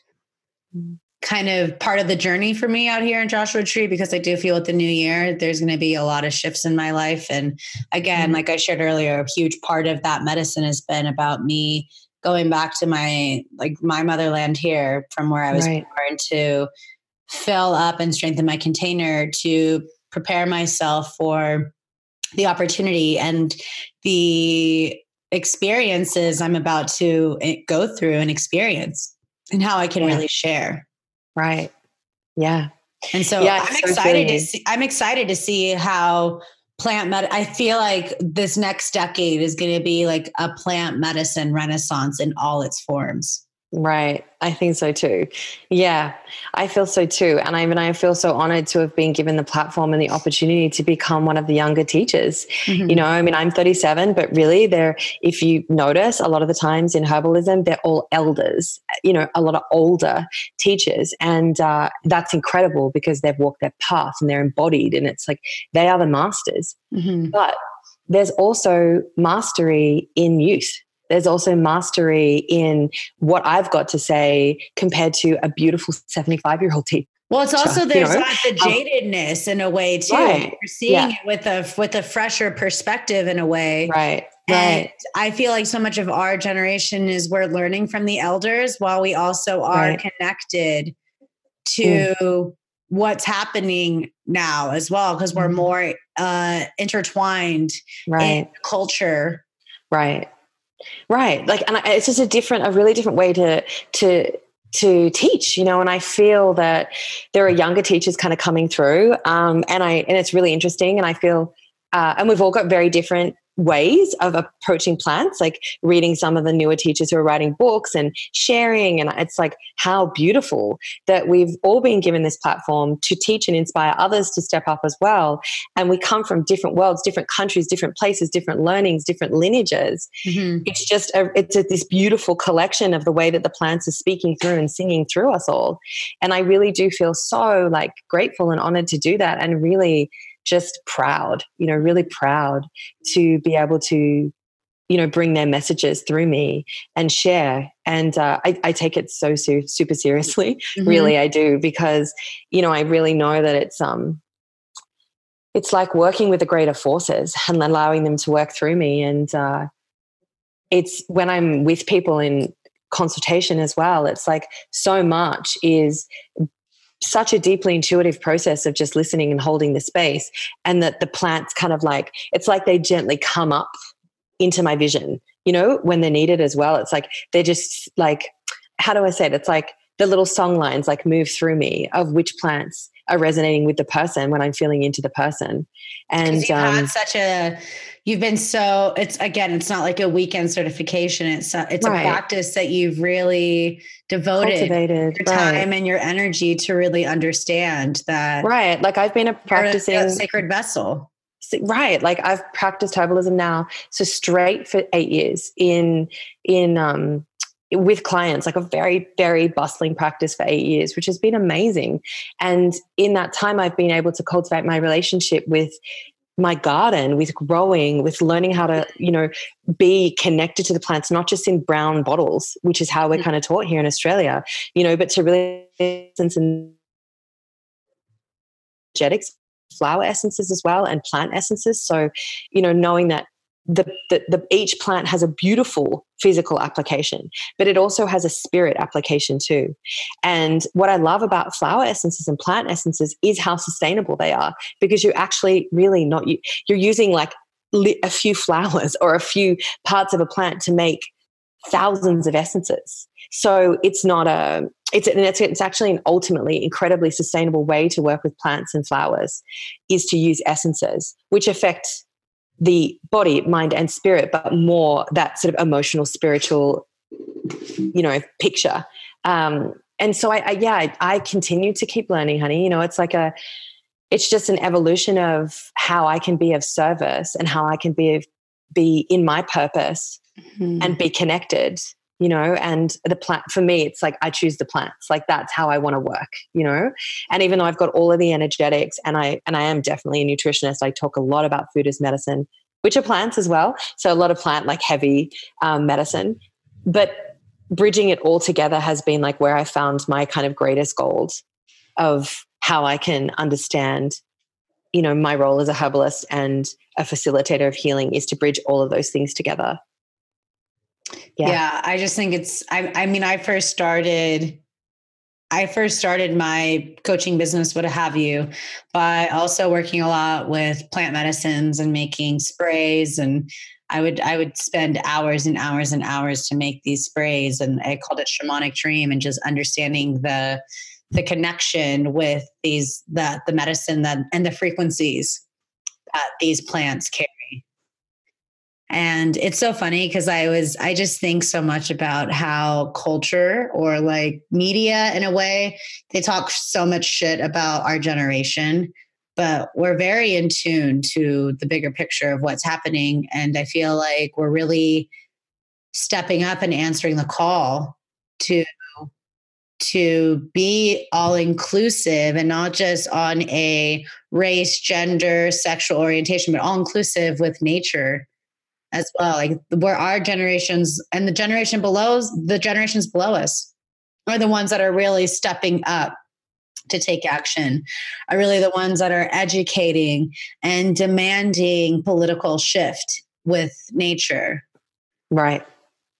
mm kind of part of the journey for me out here in Joshua Tree because I do feel with the new year, there's going to be a lot of shifts in my life. And again, mm-hmm. like I shared earlier, a huge part of that medicine has been about me going back to my like my motherland here from where I was right. born to fill up and strengthen my container to prepare myself for the opportunity and the experiences I'm about to eh, go through and experience and how I can yeah. really share. Right. Yeah. And so yeah, I'm so excited to see I'm excited to see how plant med I feel like this next decade is going to be like a plant medicine renaissance in all its forms. Right. I think so too. Yeah, I feel so too. And I mean, I feel so honored to have been given the platform and the opportunity to become one of the younger teachers. Mm-hmm. You know, I mean, I'm 37, but really, there, if you notice, a lot of the times in herbalism, they're all elders, you know, a lot of older teachers. And uh, that's incredible because they've walked their path and they're embodied. And it's like they are the masters. Mm-hmm. But there's also mastery in youth there's also mastery in what I've got to say compared to a beautiful 75 year old teacher. Well, it's also there's you know? the um, jadedness in a way too. Right. You're seeing yeah. it with a with a fresher perspective in a way. Right. And right. I feel like so much of our generation is we're learning from the elders while we also are right. connected to mm. what's happening now as well because we're mm-hmm. more uh intertwined right. in culture. Right. Right. Like, and it's just a different, a really different way to, to, to teach, you know, and I feel that there are younger teachers kind of coming through. Um, and I, and it's really interesting. And I feel, uh, and we've all got very different ways of approaching plants, like reading some of the newer teachers who are writing books and sharing. And it's like how beautiful that we've all been given this platform to teach and inspire others to step up as well. And we come from different worlds, different countries, different places, different learnings, different lineages. Mm-hmm. It's just a, it's a, this beautiful collection of the way that the plants are speaking through and singing through us all. And I really do feel so like grateful and honored to do that and really just proud, you know, really proud to be able to, you know, bring their messages through me and share. And uh, I, I, take it so su- super seriously. Mm-hmm. Really, I do because, you know, I really know that it's um, it's like working with the greater forces and allowing them to work through me. And uh, it's when I'm with people in consultation as well. It's like so much is such a deeply intuitive process of just listening and holding the space and that the plants kind of like it's like they gently come up into my vision you know when they're needed as well. It's like they're just like how do i say it? It's like the little song lines like move through me of which plants are resonating with the person when i'm feeling into the person and you've um, had such a you've been so it's again it's not like a weekend certification it's a, it's right. a practice that you've really devoted your time right. and your energy to really understand that right like i've been a practicing a sacred vessel right like i've practiced herbalism now so straight for eight years in in um with clients, like a very, very bustling practice for eight years, which has been amazing. And in that time, I've been able to cultivate my relationship with my garden with growing with learning how to you know be connected to the plants not just in brown bottles which is how we're mm. kind of taught here in australia you know but to really sense and energetics flower essences as well and plant essences so you know knowing that the, the, the, each plant has a beautiful physical application, but it also has a spirit application too. And what I love about flower essences and plant essences is how sustainable they are because you're actually really not you're using like a few flowers or a few parts of a plant to make thousands of essences. So it's not a it's it's, it's actually an ultimately incredibly sustainable way to work with plants and flowers is to use essences which affect the body, mind, and spirit, but more that sort of emotional, spiritual, you know, picture. Um, and so I, I yeah, I, I continue to keep learning, honey. You know, it's like a, it's just an evolution of how I can be of service and how I can be of, be in my purpose mm-hmm. and be connected you know and the plant for me it's like i choose the plants like that's how i want to work you know? And even though i've got all of the energetics and i and i am definitely a nutritionist i talk a lot about food as medicine which are plants as well so a lot of plant like heavy um, medicine. But bridging it all together has been like where i found my kind of greatest gold of how i can understand you know my role as a herbalist and a facilitator of healing is to bridge all of those things together yeah. yeah i just think it's I, I mean i first started I first started my coaching business, what have you, by also working a lot with plant medicines and making sprays. And I would I would spend hours and hours and hours to make these sprays, and I called it shamanic dream, and just understanding the the connection with these that the medicine that and the frequencies that these plants carry. And it's so funny because I was, I just think so much about how culture or like media, in a way, they talk so much shit about our generation, but we're very in tune to the bigger picture of what's happening. And I feel like we're really stepping up and answering the call to to be all inclusive and not just on a race, gender, sexual orientation, but all inclusive with nature as well. Like where our generations and the generation below, the generations below us are the ones that are really stepping up to take action, are really the ones that are educating and demanding political shift with nature. Right.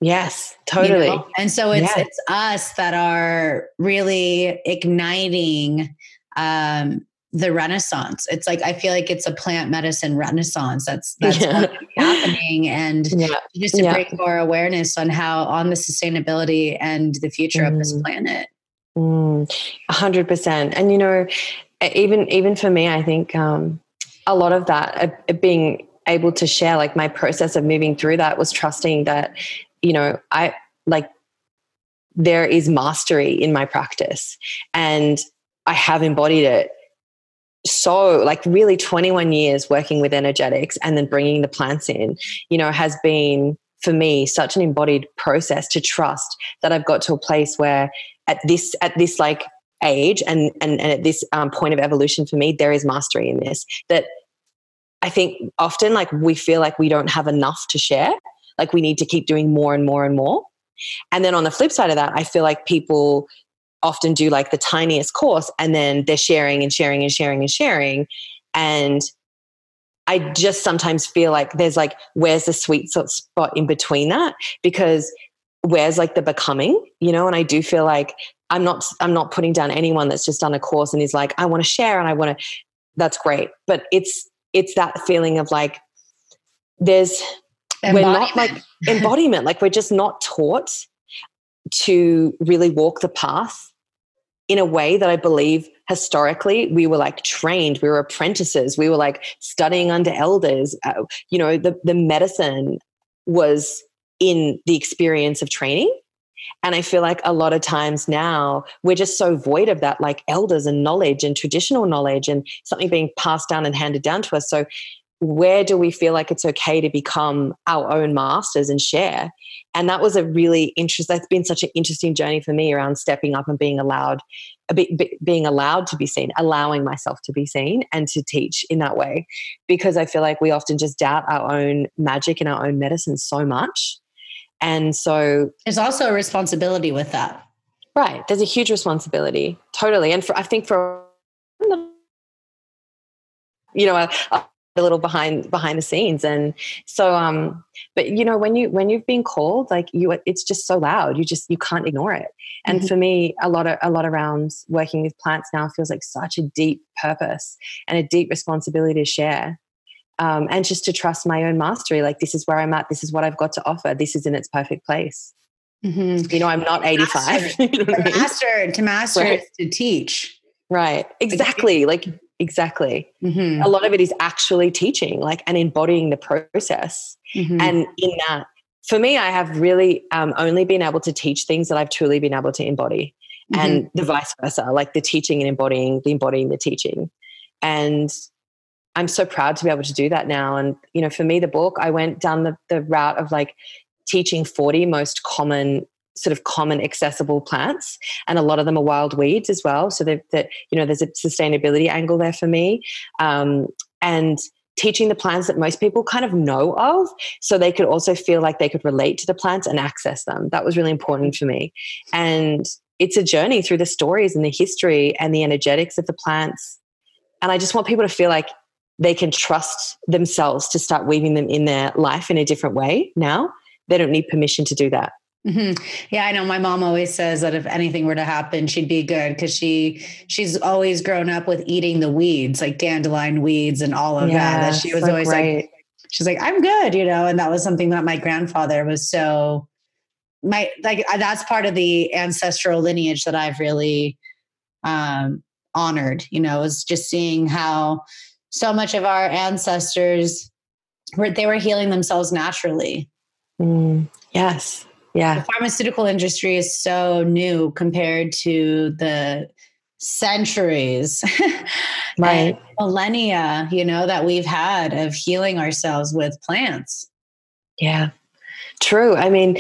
Yes, totally. You know? And so it's yes. it's us that are really igniting um, the renaissance it's like i feel like it's a plant medicine renaissance that's that's yeah. happening and yeah. just to yeah. bring more awareness on how on the sustainability and the future mm. of this mm. planet mm. 100% and you know even even for me i think um, a lot of that uh, being able to share like my process of moving through that was trusting that you know i like there is mastery in my practice and i have embodied it so like really 21 years working with energetics and then bringing the plants in you know has been for me such an embodied process to trust that i've got to a place where at this at this like age and and, and at this um, point of evolution for me there is mastery in this that i think often like we feel like we don't have enough to share. Like we need to keep doing more and more and more. And then on the flip side of that i feel like people often do like the tiniest course and then they're sharing and sharing and sharing and sharing. And I just sometimes feel like there's like, where's the sweet spot in between that? Because where's like the becoming, you know? And I do feel like I'm not I'm not putting down anyone that's just done a course and is like, I want to share and I want to that's great. But it's it's that feeling of like there's we're not like embodiment, like we're just not taught to really walk the path in a way that I believe historically we were like trained, we were apprentices, we were like studying under elders. Uh, you know, the, the medicine was in the experience of training. And I feel like a lot of times now we're just so void of that, like elders and knowledge and traditional knowledge and something being passed down and handed down to us. So, where do we feel like it's okay to become our own masters and share? And that was a really interesting, that's been such an interesting journey for me around stepping up and being allowed, a bit, being allowed to be seen, allowing myself to be seen and to teach in that way. Because I feel like we often just doubt our own magic and our own medicine so much and so there's also a responsibility with that. Right. There's a huge responsibility. Totally. And for, I think for, you know, a, a little behind behind the scenes and so um but you know when you when you've been called like you it's just so loud you just you can't ignore it and mm-hmm. for me a lot of a lot around working with plants now feels like such a deep purpose and a deep responsibility to share um, and just to trust my own mastery. Like, this is where I'm at. This is what I've got to offer. This is in its perfect place. Mm-hmm. You know, I'm not 85. Master, you know to, I mean? master to master right. to teach. Right. Exactly. Like, exactly. Mm-hmm. A lot of it is actually teaching, like, and embodying the process. Mm-hmm. And in that, for me, I have really um, only been able to teach things that I've truly been able to embody, and mm-hmm. the vice versa, like the teaching and embodying, the embodying the teaching. And I'm so proud to be able to do that now. And, you know, for me, the book, I went down the, the route of like teaching 40 most common sort of common accessible plants and a lot of them are wild weeds as well. So that you know there's a sustainability angle there for me. Um, and teaching the plants that most people kind of know of so they could also feel like they could relate to the plants and access them. That was really important for me. And it's a journey through the stories and the history and the energetics of the plants. And i just want people to feel like they can trust themselves to start weaving them in their life in a different way now. They don't need permission to do that. Mm-hmm. Yeah, I know. My mom always says that if anything were to happen, she'd be good because she she's always grown up with eating the weeds, like dandelion weeds and all of that. That she was always like, she's like, I'm good, you know. And that was something that my grandfather was so my like that's part of the ancestral lineage that I've really um honored. You know, is just seeing how so much of our ancestors were they were healing themselves naturally. Mm, yes. Yeah. The pharmaceutical industry is so new compared to the centuries right. millennia you know that we've had of healing ourselves with plants. Yeah. True. I mean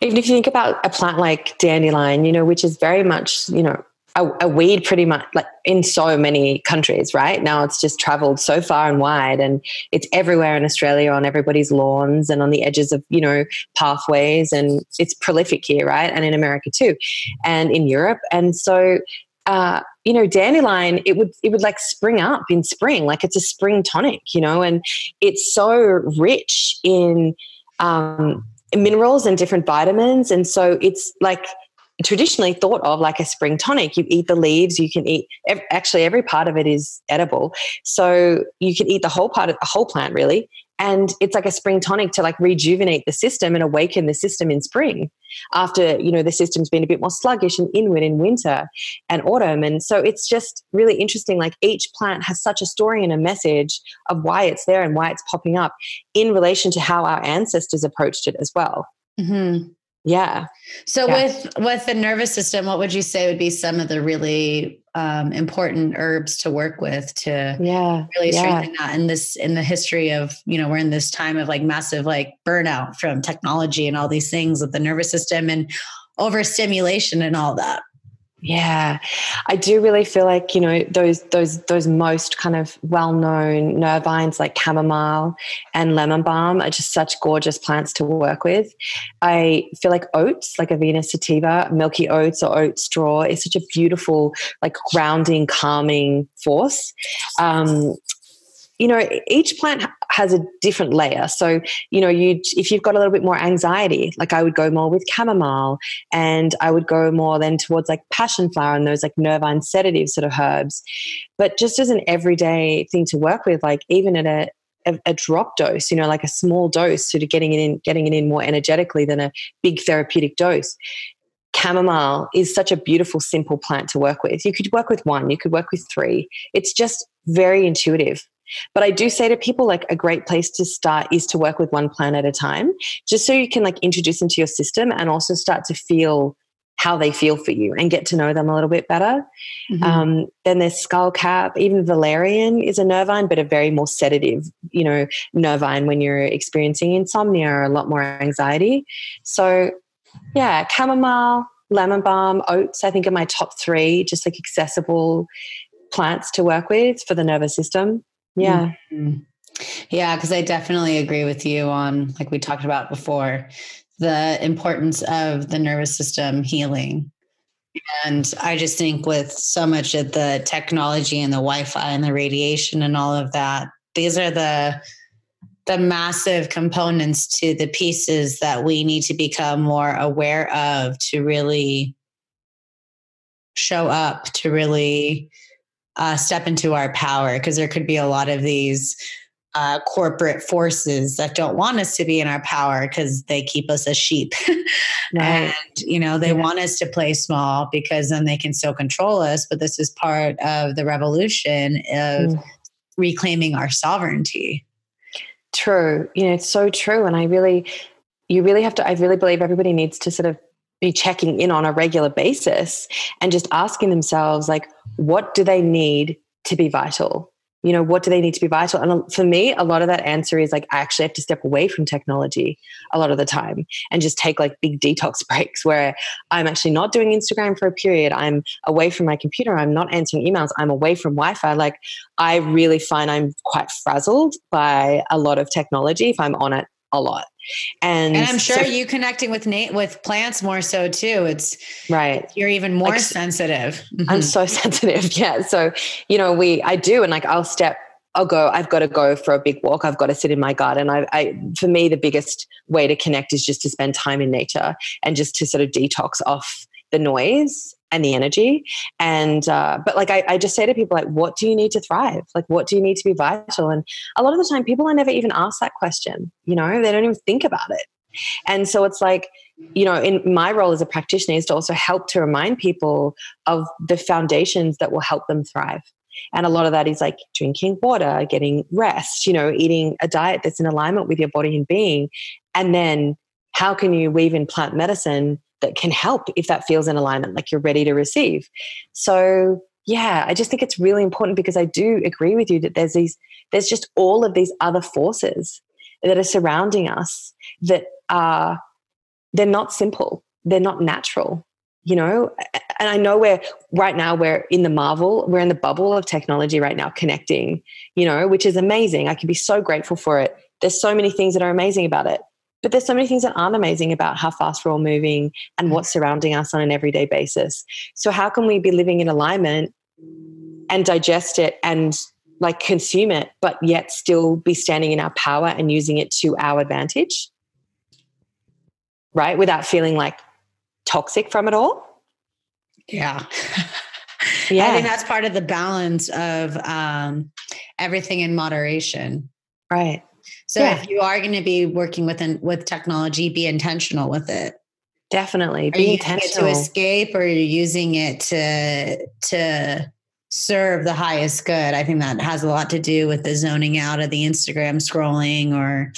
even if you think about a plant like dandelion you know which is very much you know a, a, weed pretty much like in so many countries right? Now it's just traveled so far and wide and it's everywhere in australia on everybody's lawns and on the edges of you know pathways and it's prolific here right? And in america too and in europe. And so uh, you know dandelion it would it would like spring up in spring like it's a spring tonic you know? And it's so rich in um, minerals and different vitamins. And so it's like traditionally thought of like a spring tonic. You eat the leaves, you can eat actually every part of it is edible. So you can eat the whole part of the whole plant really. And it's like a spring tonic to like rejuvenate the system and awaken the system in spring after, you know, the system's been a bit more sluggish and inward in winter and autumn. And so it's just really interesting. Like each plant has such a story and a message of why it's there and why it's popping up in relation to how our ancestors approached it as well. Mm-hmm yeah so yeah. with with the nervous system what would you say would be some of the really um, important herbs to work with to yeah really strengthen yeah. that in this in the history of you know we're in this time of like massive like burnout from technology and all these things with the nervous system and overstimulation and all that yeah, I do really feel like you know those those those most kind of well known nervines like chamomile and lemon balm are just such gorgeous plants to work with. I feel like oats, like Avena sativa, milky oats or oat straw, is such a beautiful, like grounding, calming force. Um, you know each plant has a different layer so you know you if you've got a little bit more anxiety like i would go more with chamomile and i would go more then towards like passion flower and those like nervine sedative sort of herbs but just as an everyday thing to work with like even at a a, a, drop dose, you know, like a small dose, sort of getting it in, getting it in more energetically than a big therapeutic dose chamomile is such a beautiful, simple plant to work with. You could work with one, you could work with three. It's just very intuitive. But I do say to people, like a great place to start is to work with one plant at a time, just so you can like introduce them to your system and also start to feel how they feel for you and get to know them a little bit better. Mm-hmm. Um, then there's skullcap, even valerian is a nervine, but a very more sedative, you know, nervine when you're experiencing insomnia or a lot more anxiety. So yeah, chamomile, lemon balm, oats, I think are my top three, just like accessible plants to work with for the nervous system. Yeah. Mm-hmm. Yeah, because I definitely agree with you on, like we talked about before, the importance of the nervous system healing. And I just think with so much of the technology and the Wi Fi and the radiation and all of that, these are the the massive components to the pieces that we need to become more aware of to really show up, to really uh, step into our power. Because there could be a lot of these uh, corporate forces that don't want us to be in our power because they keep us as sheep. right. And, you know, they yeah. want us to play small because then they can still control us. But this is part of the revolution of mm. reclaiming our sovereignty. True. You know, it's so true. And I really, you really have to, I really believe everybody needs to sort of be checking in on a regular basis and just asking themselves, like, what do they need to be vital? you know what do they need to be vital? And uh, for me a lot of that answer is like i actually have to step away from technology a lot of the time and just take like big detox breaks where i'm actually not doing instagram for a period. I'm away from my computer. I'm not answering emails. I'm away from wi-fi. Like i really find i'm quite frazzled by a lot of technology if i'm on it a lot and, and I'm sure so, you connecting with Nate with plants more so too. It's right. You're even more like, sensitive. Mm-hmm. I'm so sensitive. Yeah. So, you know, we, I do, and like I'll step, I'll go, I've got to go for a big walk. I've got to sit in my garden. I, I, for me, the biggest way to connect is just to spend time in nature and just to sort of detox off the noise and the energy. And uh, but like I, I just say to people like, what do you need to thrive? Like, what do you need to be vital? And a lot of the time, people are never even asked that question. You know, they don't even think about it. And so it's like, you know, in my role as a practitioner is to also help to remind people of the foundations that will help them thrive. And a lot of that is like drinking water, getting rest, you know, eating a diet that's in alignment with your body and being. And then how can you weave in plant medicine that can help if that feels in alignment, like you're ready to receive. So yeah, I just think it's really important because I do agree with you that there's these, there's just all of these other forces that are surrounding us that are, they're not simple, they're not natural, you know? And I know we're right now, we're in the marvel, we're in the bubble of technology right now, connecting, you know, which is amazing. I can be so grateful for it. There's so many things that are amazing about it. But there's so many things that aren't amazing about how fast we're all moving and what's surrounding us on an everyday basis. So, how can we be living in alignment and digest it and like consume it, but yet still be standing in our power and using it to our advantage? Right? Without feeling like toxic from it all? Yeah. yeah. I think that's part of the balance of um, everything in moderation. Right. So yeah. if you are going to be working with with technology, be intentional with it. Definitely, be intentional to escape, or you're using it to to serve the highest good. I think that has a lot to do with the zoning out of the Instagram scrolling or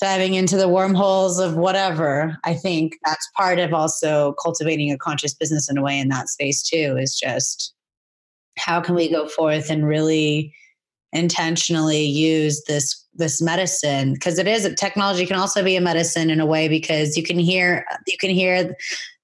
diving into the wormholes of whatever. I think that's part of also cultivating a conscious business in a way in that space too. Is just how can we go forth and really intentionally use this this medicine because it is technology can also be a medicine in a way because you can hear you can hear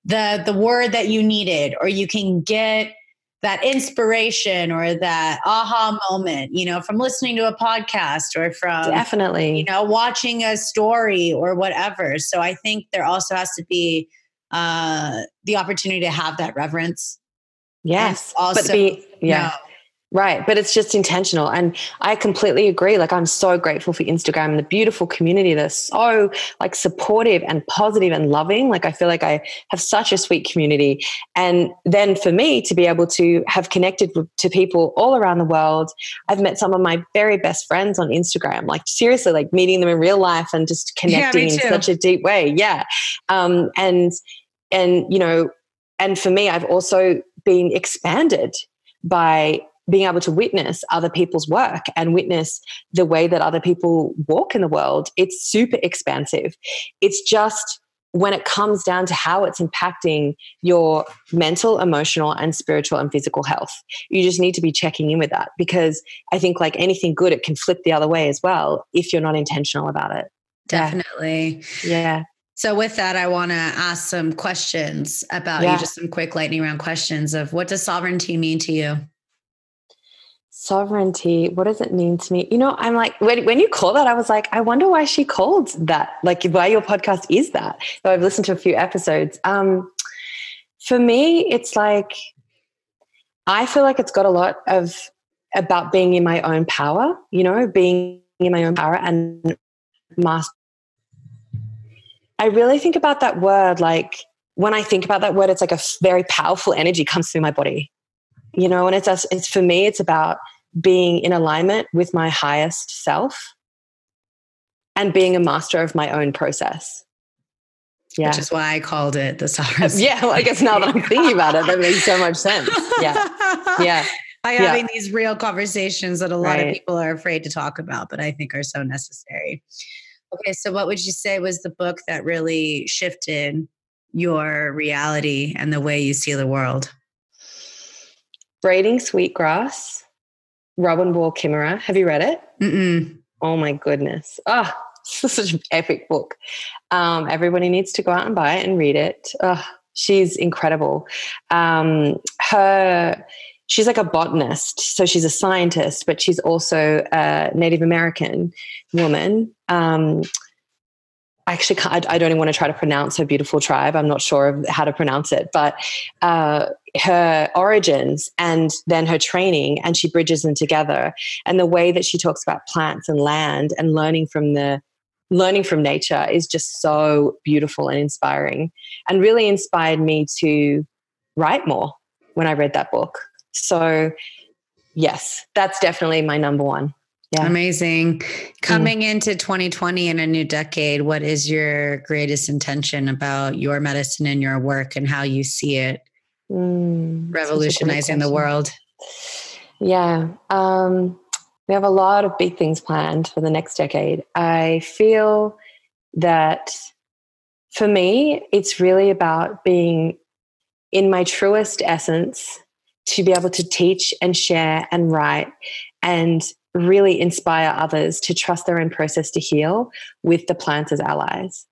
the the word that you needed or you can get that inspiration or that aha moment you know from listening to a podcast or from definitely. you know watching a story or whatever. So i think there also has to be uh the opportunity to have that reverence. Yes also but be, yeah Right. But it's just intentional. And I completely agree. Like, I'm so grateful for Instagram and the beautiful community that's so like supportive and positive and loving. Like, I feel like I have such a sweet community. And then for me to be able to have connected to people all around the world, I've met some of my very best friends on Instagram, like seriously, like meeting them in real life and just connecting yeah, in such a deep way. Yeah. Um, and, and, you know, and for me, I've also been expanded by being able to witness other people's work and witness the way that other people walk in the world, it's super expansive. It's just when it comes down to how it's impacting your mental, emotional, and spiritual and physical health. You just need to be checking in with that because I think, like anything good, it can flip the other way as well if you're not intentional about it. Definitely. Yeah. So, with that, I want to ask some questions about yeah. you, just some quick lightning round questions of what does sovereignty mean to you? Sovereignty what does it mean to me? You know i'm like when, when you call that i was like i wonder why she called that like why your podcast is that so i've listened to a few episodes. Um for me it's like i feel like it's got a lot of about being in my own power you know being in my own power and master i really think about that word like when i think about that word it's like a very powerful energy comes through my body. You know and it's it's for me it's about being in alignment with my highest self and being a master of my own process yeah. Which is why I called it the sovereign. Yeah, well, I guess now that I'm thinking about it, that makes so much sense. Yeah. Yeah. By yeah. having these real conversations that a lot right. of people are afraid to talk about, but I think are so necessary. Okay, so what would you say was the book that really shifted your reality and the way you see the world? Braiding Sweetgrass, Robin Wall Kimmerer. Have you read it? Mm-mm. Oh my goodness. Ah, oh, such an epic book. Um, everybody needs to go out and buy it and read it. Oh, she's incredible. Um, her she's like a botanist so she's a scientist but she's also a native american woman um, actually I, I, don't even want to try to pronounce her beautiful tribe. I'm not sure of how to pronounce it, but uh, her origins and then her training, and she bridges them together. And the way that she talks about plants and land and learning from the learning from nature is just so beautiful and inspiring, and really inspired me to write more when I read that book. So, yes, that's definitely my number one. Yeah. Amazing. Coming mm. into 2020 in a new decade, what is your greatest intention about your medicine and your work and how you see it mm, revolutionizing the world? Yeah. Um, we have a lot of big things planned for the next decade. I feel that for me, it's really about being in my truest essence to be able to teach and share and write and really inspire others to trust their own process to heal with the plants as allies.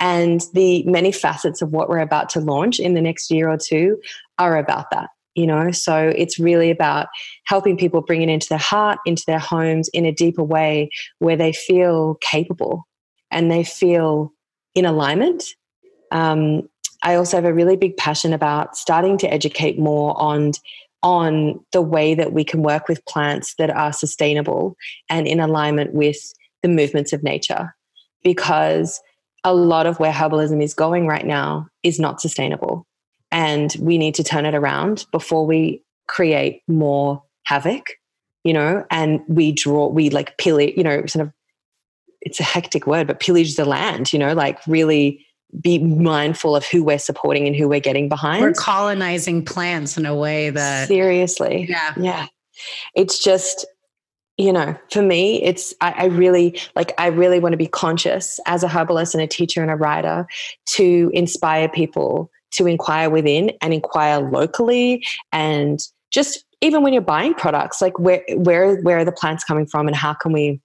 And the many facets of what we're about to launch in the next year or two are about that. You know, so it's really about helping people bring it into their heart, into their homes in a deeper way where they feel capable and they feel in alignment. Um, I also have a really big passion about starting to educate more on on the way that we can work with plants that are sustainable and in alignment with the movements of nature. Because a lot of where herbalism is going right now is not sustainable. And we need to turn it around before we create more havoc, you know, and we draw, we like pillage, you know, sort of, it's a hectic word, but pillage the land, you know, like really be mindful of who we're supporting and who we're getting behind. We're colonizing plants in a way that seriously, yeah, yeah. It's just you know, for me, it's I, I really like. I really want to be conscious as a herbalist and a teacher and a writer to inspire people to inquire within and inquire locally and just even when you're buying products like where where where are the plants coming from and how can we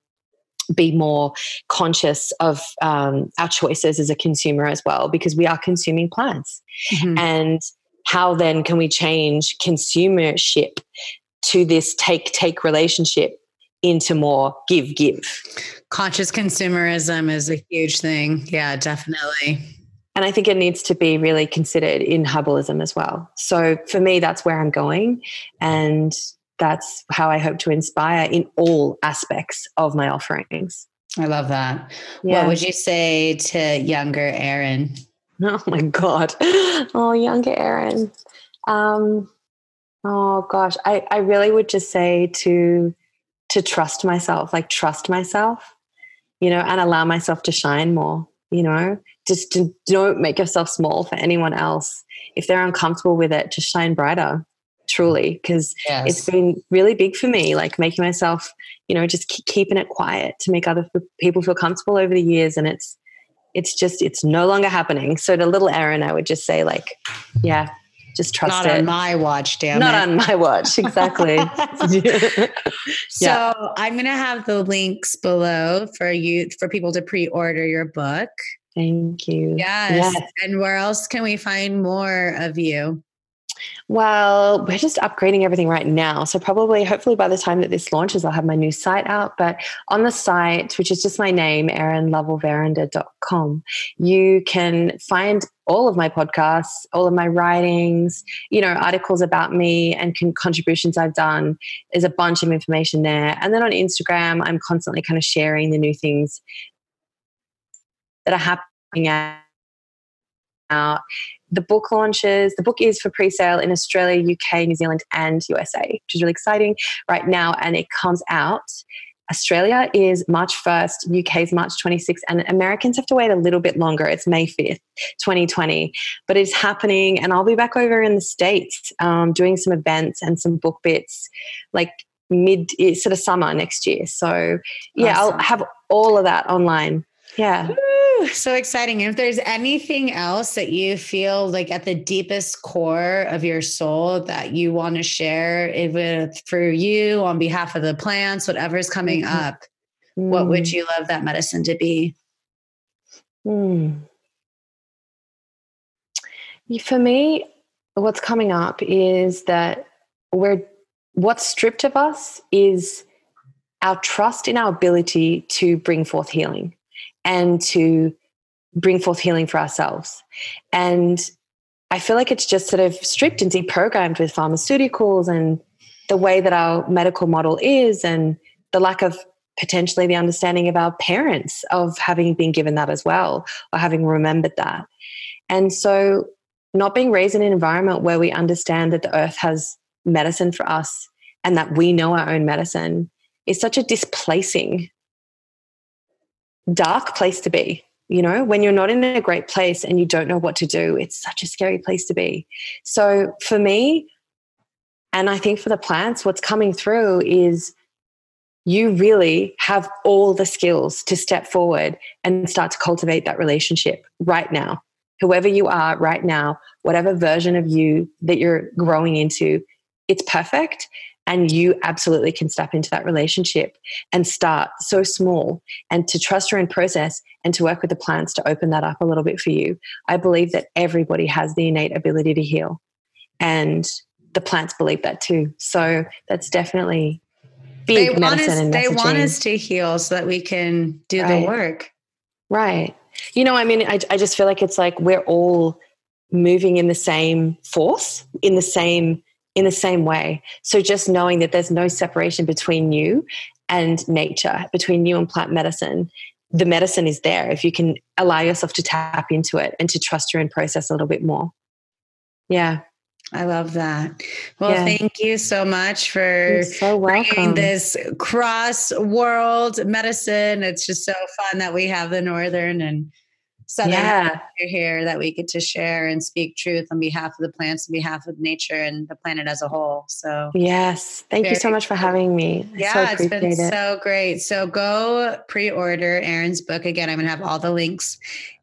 be more conscious of um, our choices as a consumer as well, because we are consuming plants. Mm-hmm. And how then can we change consumership to this take take relationship into more give give? Conscious consumerism is a huge thing. Yeah, definitely. And I think it needs to be really considered in herbalism as well. So for me, that's where I'm going. And that's how I hope to inspire in all aspects of my offerings. I love that. Yeah. What would you say to younger Erin? Oh my God. Oh, younger Erin. Um, oh gosh. I, I really would just say to to trust myself, like trust myself, you know, and allow myself to shine more, you know, just to, don't make yourself small for anyone else. If they're uncomfortable with it, just shine brighter, truly, because yes. it's been really big for me, like making myself, you know, just keeping it quiet to make other people feel comfortable over the years. And it's, it's just, it's no longer happening. So to little Erin, I would just say like, yeah, just trust Not it. on my watch, damn Not it. on my watch, exactly. so. I'm gonna have the links below for you for people to pre-order your book. Thank you. Yes. yes. And where else can we find more of you? Well, we're just upgrading everything right now. So, probably, hopefully, by the time that this launches, I'll have my new site out. But on the site, which is just my name, erinlovellverinder.com, you can find all of my podcasts, all of my writings, you know, articles about me and con- contributions I've done. There's a bunch of information there. And then on Instagram, I'm constantly kind of sharing the new things that are happening out the book launches. The book is for pre sale in Australia, UK, New Zealand, and USA, which is really exciting right now. And it comes out. Australia is March 1st, UK is March 26th, and Americans have to wait a little bit longer. It's May 5th, 2020. But it's happening, and I'll be back over in the States um, doing some events and some book bits like mid sort of summer next year. So, yeah, awesome. I'll have all of that online. Yeah so exciting. And if there's anything else that you feel like at the deepest core of your soul that you want to share with for you on behalf of the plants, whatever's coming mm-hmm. up, mm. what would mm. you love that medicine to be? Mm. For me, what's coming up is that we're what's stripped of us is our trust in our ability to bring forth healing and to bring forth healing for ourselves. And I feel like it's just sort of stripped and deprogrammed with pharmaceuticals and the way that our medical model is and the lack of potentially the understanding of our parents of having been given that as well or having remembered that. And so not being raised in an environment where we understand that the earth has medicine for us and that we know our own medicine is such a displacing dark place to be. You know, when you're not in a great place and you don't know what to do, it's such a scary place to be. So for me, and I think for the plants, what's coming through is you really have all the skills to step forward and start to cultivate that relationship right now. Whoever you are right now, whatever version of you that you're growing into, it's perfect and you absolutely can step into that relationship and start so small and to trust your own process and to work with the plants to open that up a little bit for you. I believe that everybody has the innate ability to heal. And the plants believe that too. So that's definitely big they want medicine us, They want us to heal so that we can do right. the work. Right. You know, I mean, I, I just feel like it's like we're all moving in the same force, in the same in the same way. So just knowing that there's no separation between you and nature, between you and plant medicine, the medicine is there if you can allow yourself to tap into it and to trust your own process a little bit more. Yeah. I love that. Well, yeah. thank you so much for so bringing this cross world medicine. It's just so fun that we have the northern and southern yeah. here that we get to share and speak truth on behalf of the plants, on behalf of nature and the planet as a whole. So yes, thank you so much for having me. yeah, so it's been it. so great. So go pre-order Erin's book again. I'm gonna have all the links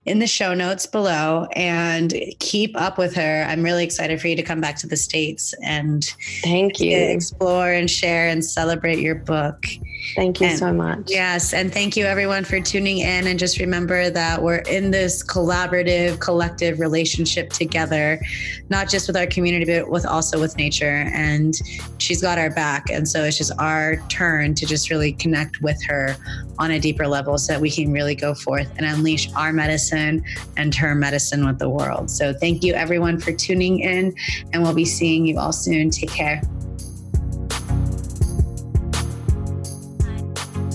in the show notes below and keep up with her. I'm really excited for you to come back to the States and thank you. Explore and share and celebrate your book. Thank you and, so much. Yes. And thank you everyone for tuning in. And just remember that we're in this collaborative, collective relationship together, not just with our community, but with also with nature. And she's got our back. And so it's just our turn to just really connect with her on a deeper level so that we can really go forth and unleash our medicine and her medicine with the world. So thank you everyone for tuning in and we'll be seeing you all soon. Take care.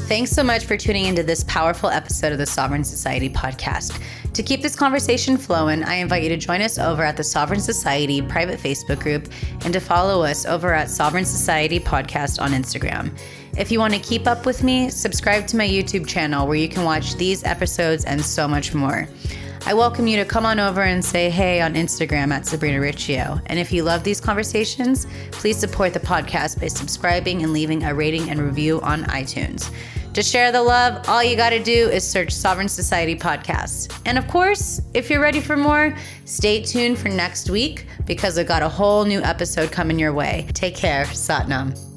Thanks so much for tuning into this powerful episode of the Sovereign Society podcast. To keep this conversation flowing, I invite you to join us over at the Sovereign Society private Facebook group and to follow us over at Sovereign Society Podcast on Instagram. If you want to keep up with me, subscribe to my YouTube channel where you can watch these episodes and so much more. I welcome you to come on over and say hey on Instagram at Sabrina Riccio. And if you love these conversations, please support the podcast by subscribing and leaving a rating and review on iTunes. To share the love, all you got to do is search Sovereign Society Podcast. And of course, if you're ready for more, stay tuned for next week because I've got a whole new episode coming your way. Take care. Satnam.